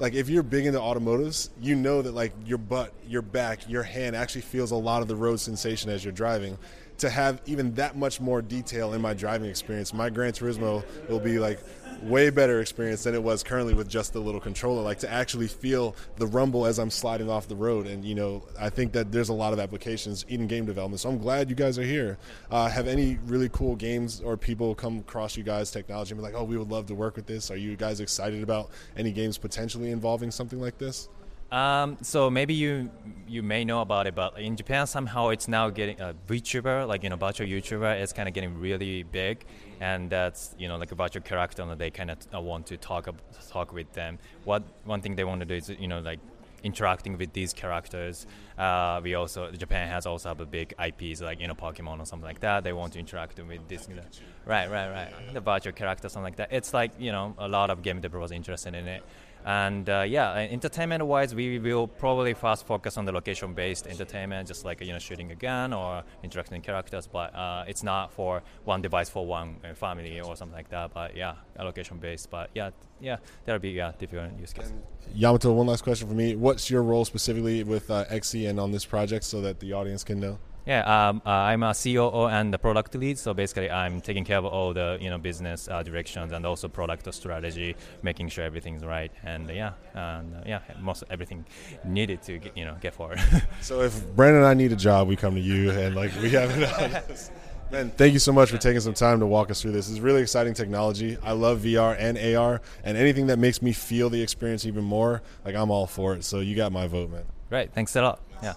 like if you're big into automotives, you know that like your butt, your back, your hand actually feels a lot of the road sensation as you're driving. To have even that much more detail in my driving experience, my Gran Turismo will be like way better experience than it was currently with just the little controller. Like to actually feel the rumble as I'm sliding off the road, and you know, I think that there's a lot of applications in game development. So I'm glad you guys are here. Uh, have any really cool games or people come across you guys technology and be like, oh, we would love to work with this? Are you guys excited about any games potentially involving something like this? Um, so maybe you you may know about it, but in Japan somehow it's now getting a VTuber, like you know, virtual YouTuber, is kind of getting really big, and that's you know like a virtual character, and they kind of uh, want to talk talk with them. What one thing they want to do is you know like interacting with these characters. Uh, we also Japan has also have a big IPs like you know Pokemon or something like that. They want to interact with this. You know, right, right, right. The virtual character, something like that. It's like you know a lot of game developers interested in it. And uh, yeah, entertainment wise, we will probably first focus on the location based entertainment, just like you know shooting a gun or interacting characters. But uh, it's not for one device for one uh, family or something like that. But yeah, location based. But yeah, yeah, that'll be yeah different use cases. Yamato, one last question for me. What's your role specifically with uh, exiii and on this project, so that the audience can know? Yeah, um, uh, I'm a COO and the product lead. So basically, I'm taking care of all the you know business uh, directions and also product strategy, making sure everything's right. And uh, yeah, and uh, yeah, most everything needed to get, you know get forward. <laughs> so if Brandon and I need a job, we come to you, and like we have it. <laughs> Man, thank you so much for taking some time to walk us through this. This is really exciting technology. I love VR and AR, and anything that makes me feel the experience even more, like I'm all for it. So you got my vote, man. Right. Thanks a lot. Yeah.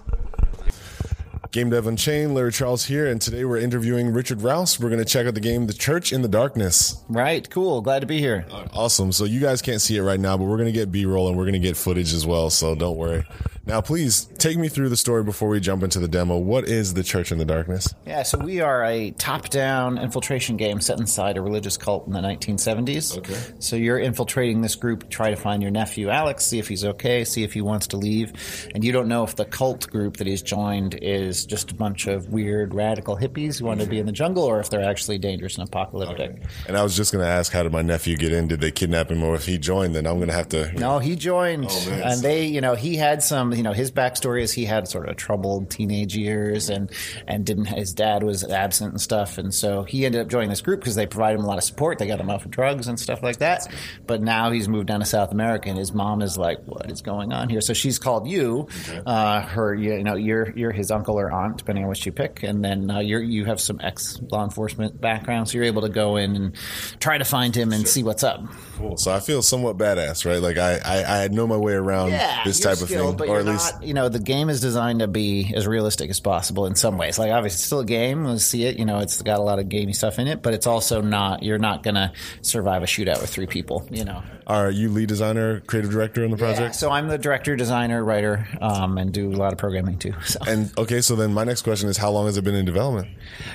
Game Dev Unchained, Larry Charles here, and today we're interviewing Richard Rouse. We're going to check out the game The Church in the Darkness. Right, cool. Glad to be here. Awesome. So you guys can't see it right now, but we're going to get B roll and we're going to get footage as well, so don't worry. Now, please take me through the story before we jump into the demo. What is The Church in the Darkness? Yeah, so we are a top down infiltration game set inside a religious cult in the 1970s. Okay. So you're infiltrating this group, try to find your nephew Alex, see if he's okay, see if he wants to leave. And you don't know if the cult group that he's joined is just a bunch of weird radical hippies who want to be in the jungle or if they're actually dangerous and apocalyptic. Okay. And I was just going to ask, how did my nephew get in? Did they kidnap him, or if he joined, then I'm going to have to. No, he joined, oh, and they, you know, he had some, you know, his backstory is he had sort of troubled teenage years, and and didn't his dad was absent and stuff, and so he ended up joining this group because they provided him a lot of support. They got him off of drugs and stuff like that. But now he's moved down to South America, and his mom is like, "What is going on here?" So she's called you, okay. uh, her, you know, you're you're his uncle or aunt, depending on which you pick, and then uh, you you have some ex law enforcement background, so you're able to go in and try to find him and sure. see what's up. Cool. So I feel somewhat badass, right? Like I I, I know my way around yeah, this type skilled, of thing, or at least not, you know the game is designed to be as realistic as possible in some ways. Like obviously, it's still a game. We'll see it. You know, it's got a lot of gamey stuff in it, but it's also not. You're not going to survive a shootout with three people. You know. Are you lead designer, creative director on the project? Yeah, so I'm the director, designer, writer, um, and do a lot of programming too. So. And okay, so then my next question is, how long has it been in development?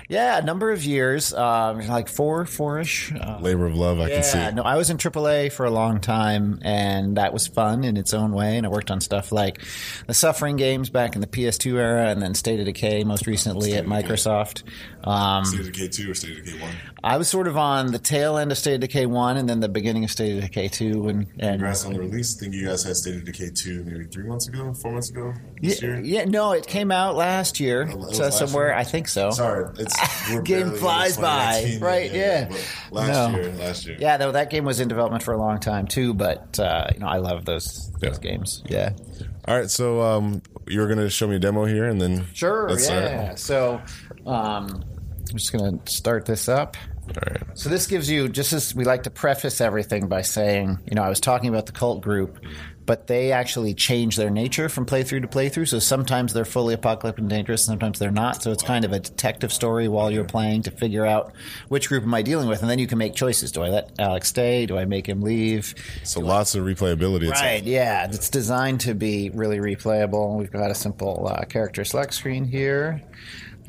Yeah, a number of years, um, like four, four-ish. Uh, Labor of love, I yeah, can see. No, I was in AAA for a long time, and that was fun in its own way. And I worked on stuff like the Suffering games back in the PS2 era, and then State of Decay most recently State at Microsoft. Um, State of Decay 2 or State of Decay 1? I was sort of on the tail end of State of Decay 1 and then the beginning of State of Decay 2. And, and Congrats on the release. I think you guys had State of Decay 2 maybe three months ago, four months ago this yeah, year? Yeah, no, it came out last year. Oh, so last somewhere, year? I think so. Sorry. It's, <laughs> game flies by. Right, yeah. yeah. Last no. year, last year. Yeah, though that game was in development for a long time too, but uh, you know, I love those, those yeah. games. Yeah. All right, so um, you're going to show me a demo here, and then sure, yeah. So um, I'm just going to start this up. All right. So this gives you just as we like to preface everything by saying, you know, I was talking about the cult group, but they actually change their nature from playthrough to playthrough. So sometimes they're fully apocalyptic and dangerous, sometimes they're not. So it's kind of a detective story while you're playing to figure out which group am I dealing with, and then you can make choices. Do I let Alex stay? Do I make him leave? So lots of replayability. It's- Right, yeah. It's designed to be really replayable. We've got a simple uh, character select screen here.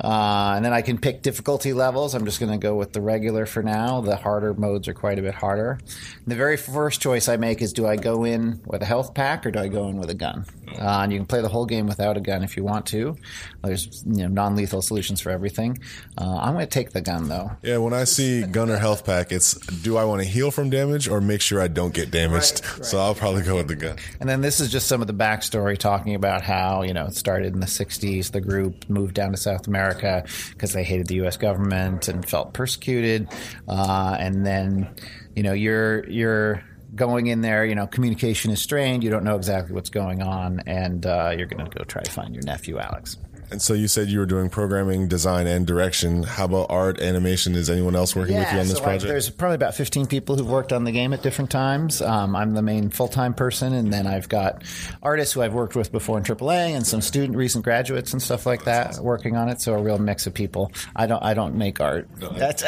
Uh, and then I can pick difficulty levels. I'm just going to go with the regular for now. The harder modes are quite a bit harder. The very first choice I make is do I go in with a health pack or do I go in with a gun? Uh, and you can play the whole game without a gun if you want to. There's you know non-lethal solutions for everything. Uh, I'm going to take the gun though. Yeah, when I see gun or health pack, it's do I want to heal from damage or make sure I don't get damaged? So I'll probably go with the gun. And then this is just some of the backstory talking about how, you know, it started in the 60s. The group moved down to South America because they hated the U.S. government and felt persecuted. Uh, and then, you know, you're, you're, Going in there, you know, communication is strained. You don't know exactly what's going on, and uh, you're going to go try to find your nephew, Alex. And so you said you were doing programming, design, and direction. How about art, animation? Is anyone else working with you on this so I- project? there's probably about 15 people who've worked on the game at different times. Um, I'm the main full time person, and then I've got artists who I've worked with before in AAA, and some student recent graduates and stuff like that working on it. So a real mix of people. I don't I don't make art. That's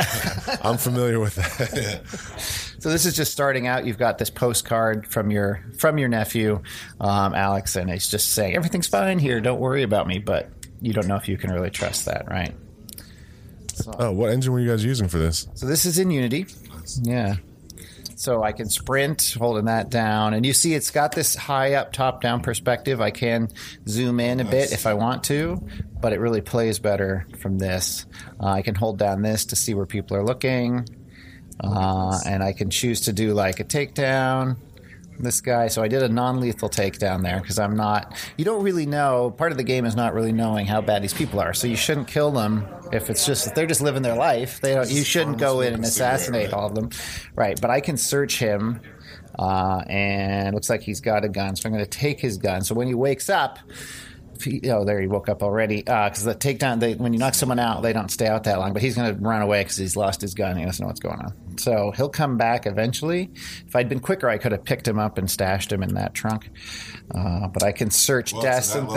<laughs> I'm familiar with that. <laughs> so this is just starting out. You've got this postcard from your from your nephew, um, Alex, and it's just saying everything's fine here. Don't worry about me. But you don't know if you can really trust that, right? oh, what engine were you guys using for this? So this is in Unity. Yeah. So I can sprint holding that down. And you see it's got this high up, top down perspective. I can zoom in a bit if I want to, but it really plays better from this. Uh, I can hold down this to see where people are looking. Uh, and I can choose to do like a takedown. This guy, so I did a non-lethal takedown there because I'm not. You don't really know. Part of the game is not really knowing how bad these people are, so you shouldn't kill them if it's just if they're just living their life. They don't. You shouldn't go in and assassinate all of them, right? But I can search him, uh, and looks like he's got a gun. So I'm going to take his gun. So when he wakes up, oh, there he woke up already. Because the takedown, they, when you knock someone out, they don't stay out that long. But he's going to run away because he's lost his gun. He doesn't know what's going on. So he'll come back eventually. If I'd been quicker, I could have picked him up and stashed him in that trunk. Uh, but I can search Well, desks and level.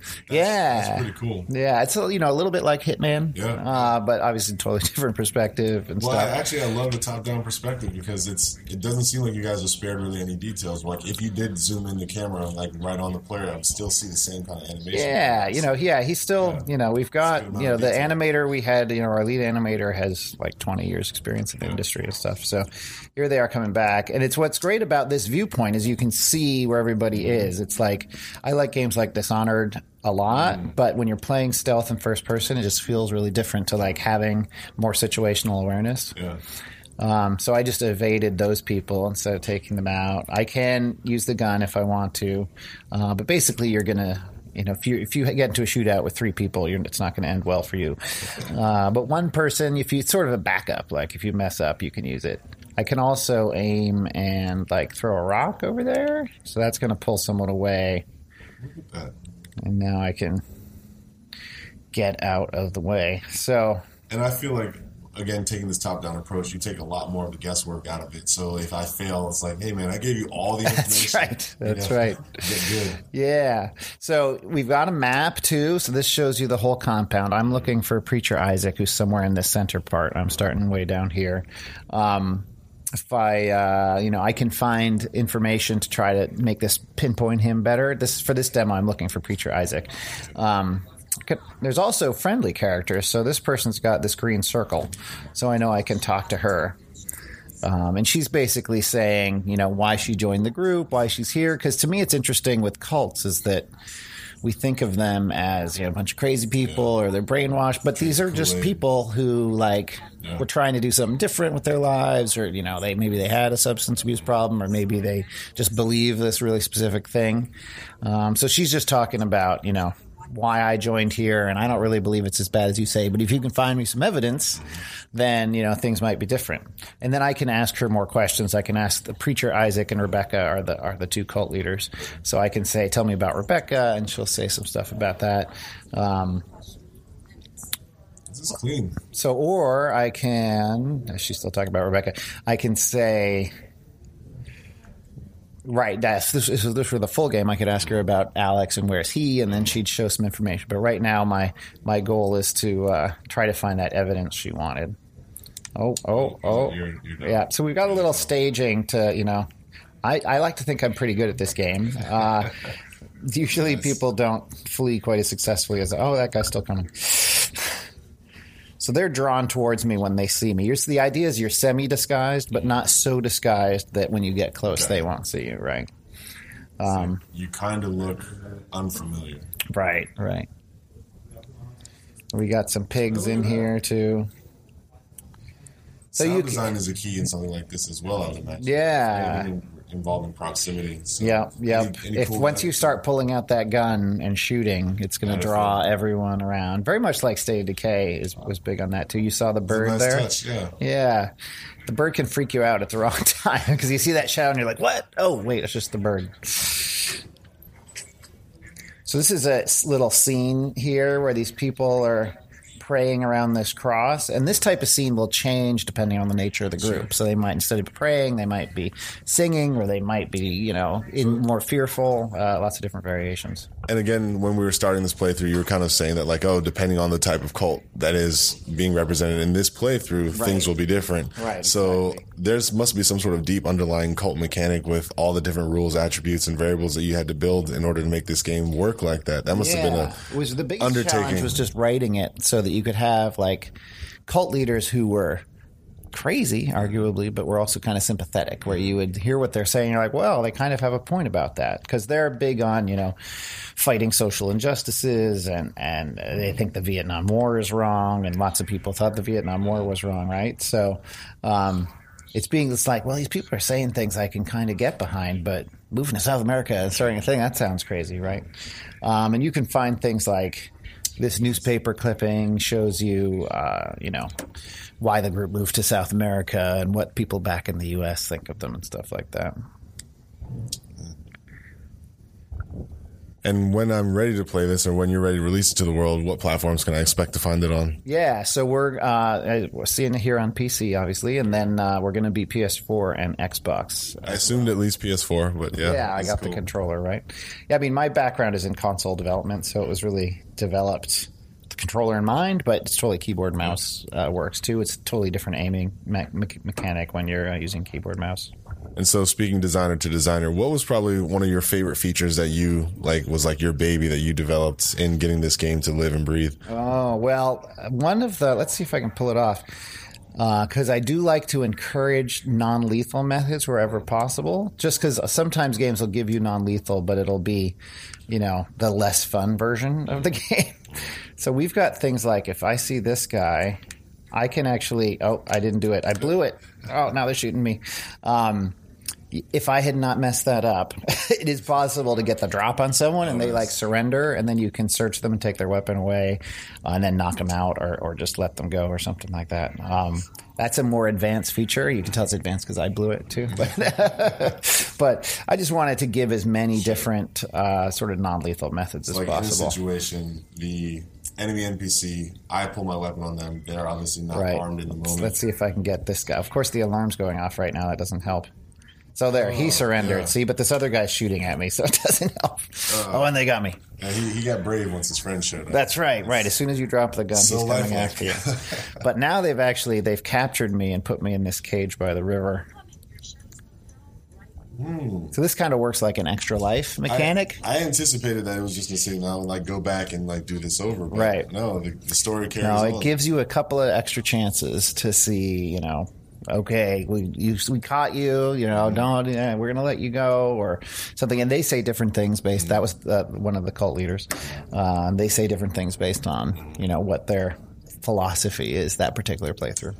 Things. yeah, that's pretty cool. Yeah, it's a, you know a little bit like Hitman. Yeah. uh, but obviously totally <laughs> different perspective and Well, I, stuff. actually, I love the top-down perspective because it's it doesn't seem like you guys are spared really any details. Like if you did zoom in the camera, like right on the player, I would still see the same kind of animation. Yeah, you know, yeah, he's still, you know, we've got, you know, the detail. animator we had, you know, our lead animator has like 20 years experience in the industry and stuff. So here they are coming back. And it's what's great about this viewpoint is you can see where everybody is. It's like, I like games like Dishonored a lot, Mm. but when you're playing stealth in first person, it just feels really different to like having more situational awareness. Yeah. Um, so I just evaded those people instead of taking them out. I can use the gun if I want to, uh, but basically you're gonna, you know, if you if you get into a shootout with three people, you're, it's not going to end well for you. Uh, but one person, if you it's sort of a backup, like if you mess up, you can use it. I can also aim and like throw a rock over there, so that's going to pull someone away. And now I can get out of the way. So And I feel like again, taking this top-down approach, you take a lot more of the guesswork out of it. So if I fail, it's like, hey man, I gave you all the <laughs> That's information. right. That's right. <laughs> Get good. Yeah. So we've got a map too. So this shows you the whole compound. I'm looking for Preacher Isaac, who's somewhere in the center part. I'm starting way down here. Um, if I, uh, you know, I can find information to try to make this pinpoint him better. This for this demo, I'm looking for Preacher Isaac. Um, there's also friendly characters. So this person's got this green circle, so I know I can talk to her. Um, and she's basically saying, you know, why she joined the group, why she's here. Because to me, it's interesting with cults is that we think of them as you know a bunch of crazy people or they're brainwashed, but these are just people who like were trying to do something different with their lives, or you know, they maybe they had a substance abuse problem, or maybe they just believe this really specific thing. Um, so she's just talking about you know why I joined here, and I don't really believe it's as bad as you say. But if you can find me some evidence, then you know things might be different. And then I can ask her more questions. I can ask the preacher Isaac and Rebecca are the are the two cult leaders. So I can say, "Tell me about Rebecca," and she'll say some stuff about that. Um, This is clean. So, or I can. She's still talking about Rebecca. I can say. Right, that's this, this, this for the full game. I could ask her about Alex and where's he, and then she'd show some information. But right now, my my goal is to uh, try to find that evidence she wanted. Oh, oh, oh, You're- you're yeah. So we've got a little staging to, you know. I, I like to think I'm pretty good at this game. Uh, <laughs> usually, people don't flee quite as successfully as oh, that guy's still coming. So they're drawn towards me when they see me. You're, the idea is you're semi disguised, but not so disguised that when you get close, they won't see you. Right. Um, You kind of look unfamiliar. right. Right. We got some pigs in here too. So Sound you design is a key in something like this as well. I would imagine. Yeah. Involving proximity. So yeah, any- any if cool once you start pulling out that gun and shooting, it's going to draw everyone around. Very much like State of Decay is was big on that too. You saw the bird nice there. touch, yeah. yeah. The bird can freak you out at the <laughs> wrong time because you see that shadow and you're like, "What? Oh, wait, it's just the bird." So this is a little scene here where these people are praying around this cross, and this type of scene will change depending on the nature of the group. So they might instead of praying, they might be singing, or they might be, you know, in more fearful. Uh, lots of different variations. And again, when we were starting this playthrough, you were kind of saying that, like, oh, depending on the type of cult that is being represented in this playthrough, things will be different. Right, So there's must be some sort of deep underlying cult mechanic with all the different rules, attributes, and variables that you had to build in order to make this game work like that. That must have been a was the biggest undertaking. challenge was just writing it so that you could have like cult leaders who were crazy, arguably, but we're also kind of sympathetic, where you would hear what they're saying. You're like, well, they kind of have a point about that because they're big on you know fighting social injustices and and they think the Vietnam War is wrong, and lots of people thought the Vietnam War was wrong, right? So. Um, it's being it's like, well, these people are saying things I can kind of get behind, but moving to South America and starting a thing, that sounds crazy, right? Um, and you can find things like this newspaper clipping shows you, uh, you know, why the group moved to South America and what people back in the U.S. think of them and stuff like that. And when I'm ready to play this, or when you're ready to release it to the world, what platforms can I expect to find it on? Yeah, so we're uh, we're seeing it here on PC, obviously, and then uh, we're going to be PS4 and Xbox. I assumed at least PS4, but yeah, Yeah, I got cool. the controller right. Yeah, I mean, my background is in console development, so it was really developed controller in mind, but it's totally keyboard mouse uh, works too. It's a totally different aiming me- me- mechanic when you're uh, using keyboard mouse. And so, speaking designer to designer, what was probably one of your favorite features that you like was like your baby that you developed in getting this game to live and breathe? Oh well, one of the let's see if I can pull it off. Because I do like to encourage non lethal methods wherever possible. Just because sometimes games will give you non lethal, but it'll be, you know, the less fun version of the <laughs> game. So we've got things like if I see this guy, I can actually. Oh, I didn't do it. I blew it. Oh, now they're shooting me. Um, if I had not messed that up, <laughs> it is possible to get the drop on someone and they like surrender, and then you can search them and take their weapon away, uh, and then knock them out or, or just let them go or something like that. Um, that's a more advanced feature. You can tell it's advanced because I blew it too. <laughs> But, but I just wanted to give as many different uh, sort of non lethal methods as like possible. in situation, the enemy NPC, I pull my weapon on them. They're obviously not Right. armed in the moment. let's see if I can get this guy. Of course, the alarm's going off right now. That doesn't help. So there, he oh, surrendered. yeah. See, but this other guy's shooting at me, so it <laughs> doesn't help. Uh, oh, and they got me. And he, he got brave once his friend showed up. That's right, right. As soon as you drop the gun, So he's coming after you. <laughs> but now they've actually they've captured me and put me in this cage by the river. Hmm. So this kind of works like an extra life mechanic. I, I anticipated that it was just gonna say no, like go back and like do this over. But Right. No, the, the story carries no, on. it gives you a couple of extra chances to see, you know, okay, we you, we caught you, you know, don't yeah, we're gonna let you go or something. And they say different things based. That was uh, one of the cult leaders. Uh, they say different things based on you know what their philosophy is that particular playthrough.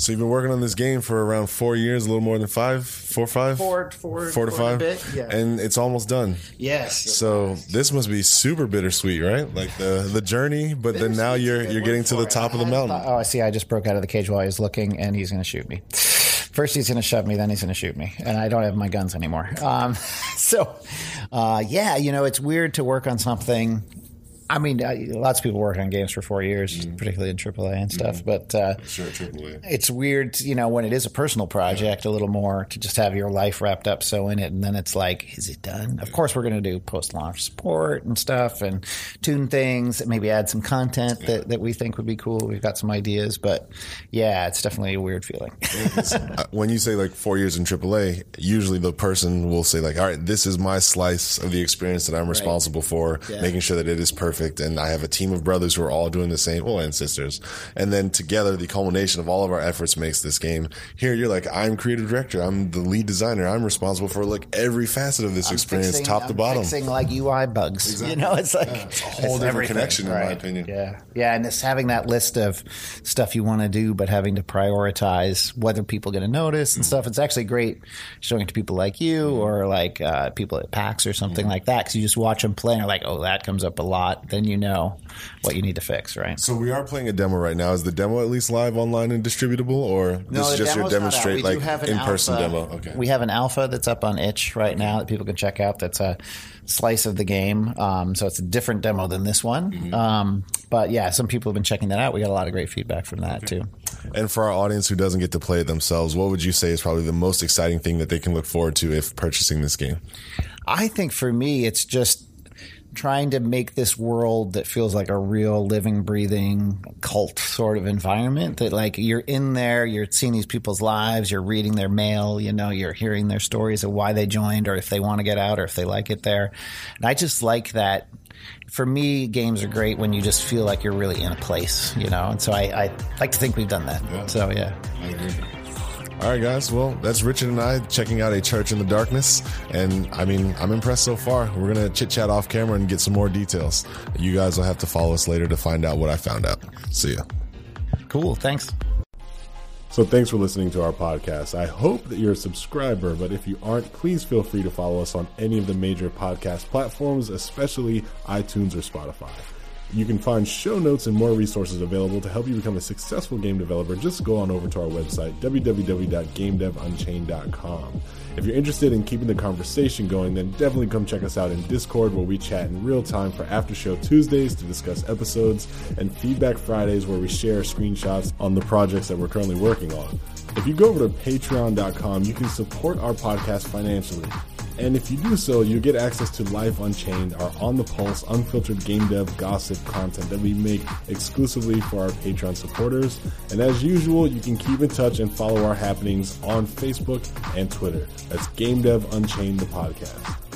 So you've been working on this game for around four years, a little more than five, four, five, Four- four- four to four five, bit, yeah. and it's almost done. Yes. So this must be super bittersweet, right? Like the the journey, but then now you're you're getting to the top of the mountain. Oh, I see. I just broke out of the cage while he was looking, and he's going to shoot me. First, he's going to shove me, then he's going to shoot me, and I don't have my guns anymore. Um, <laughs> so, uh, yeah, you know, it's weird to work on something I mean, uh, lots of people work on games for four years, mm-hmm. particularly in AAA and stuff. Mm-hmm. But uh, sure, AAA. It's weird, you know, when it is a personal project, yeah. a little more to just have your life wrapped up so in it, and then it's like, is it done? Yeah. Of course, we're going to do post launch support and stuff, and tune things, and maybe add some content yeah. that, that we think would be cool. We've got some ideas, but yeah, it's definitely a weird feeling. <laughs> uh, when you say like four years in AAA, usually the person will say like, all right, this is my slice of the experience that I'm responsible right. for, making sure that it is perfect perfect. And I have a team of brothers who are all doing the same, well, and sisters. And then together, the culmination of all of our efforts makes this game. Here, you're like, I'm creative director. I'm the lead designer. I'm responsible for like every facet of this I'm experience, fixing, top I'm to bottom. Fixing like UI bugs. Exactly. You know, it's like yeah, it's a whole different connection, right. in my opinion. Yeah, yeah, and it's having that list of stuff you want to do, but having to prioritize whether people going to notice and mm-hmm. stuff. It's actually great showing it to people like you mm-hmm. or like uh, people at PAX or something mm-hmm. like that because you just watch them play and are like, oh, that comes up a lot. Then you know what you need to fix, right? So we are playing a demo right now. Is the demo at least live online and distributable, or no, this is just your demonstrate like in person demo? Okay. We have an alpha that's up on itch right now that people can check out. That's a slice of the game. Um, so it's a different demo than this one. Mm-hmm. Um, but yeah, some people have been checking that out. We got a lot of great feedback from that okay. too. And for our audience who doesn't get to play it themselves, what would you say is probably the most exciting thing that they can look forward to if purchasing this game? I think for me, it's just trying to make this world that feels like a real living, breathing cult sort of environment that like you're in there, you're seeing these people's lives, you're reading their mail, you know, you're hearing their stories of why they joined or if they want to get out or if they like it there. And I just like that. For me, games are great when you just feel like you're really in a place, you know, and so I, I like to think we've done that. Yeah. So yeah. All right, guys. Well, that's Richard and I checking out a church in the darkness, and I mean, I'm impressed so far. We're gonna chit chat off camera and get some more details. You guys will have to follow us later to find out what I found out. See ya. Cool. Thanks. So thanks for listening to our podcast. I hope that you're a subscriber, but if you aren't, please feel free to follow us on any of the major podcast platforms, especially iTunes or Spotify. You can find show notes and more resources available to help you become a successful game developer. Just go on over to our website, www.gamedevunchained.com. If you're interested in keeping the conversation going, then definitely come check us out in Discord where we chat in real time for after show Tuesdays to discuss episodes and feedback Fridays where we share screenshots on the projects that we're currently working on. If you go over to patreon.com, you can support our podcast financially. And if you do so, you'll get access to Life Unchained, our on the pulse, unfiltered game dev gossip content that we make exclusively for our Patreon supporters. And as usual, you can keep in touch and follow our happenings on Facebook and Twitter. That's Game Dev Unchained, the podcast.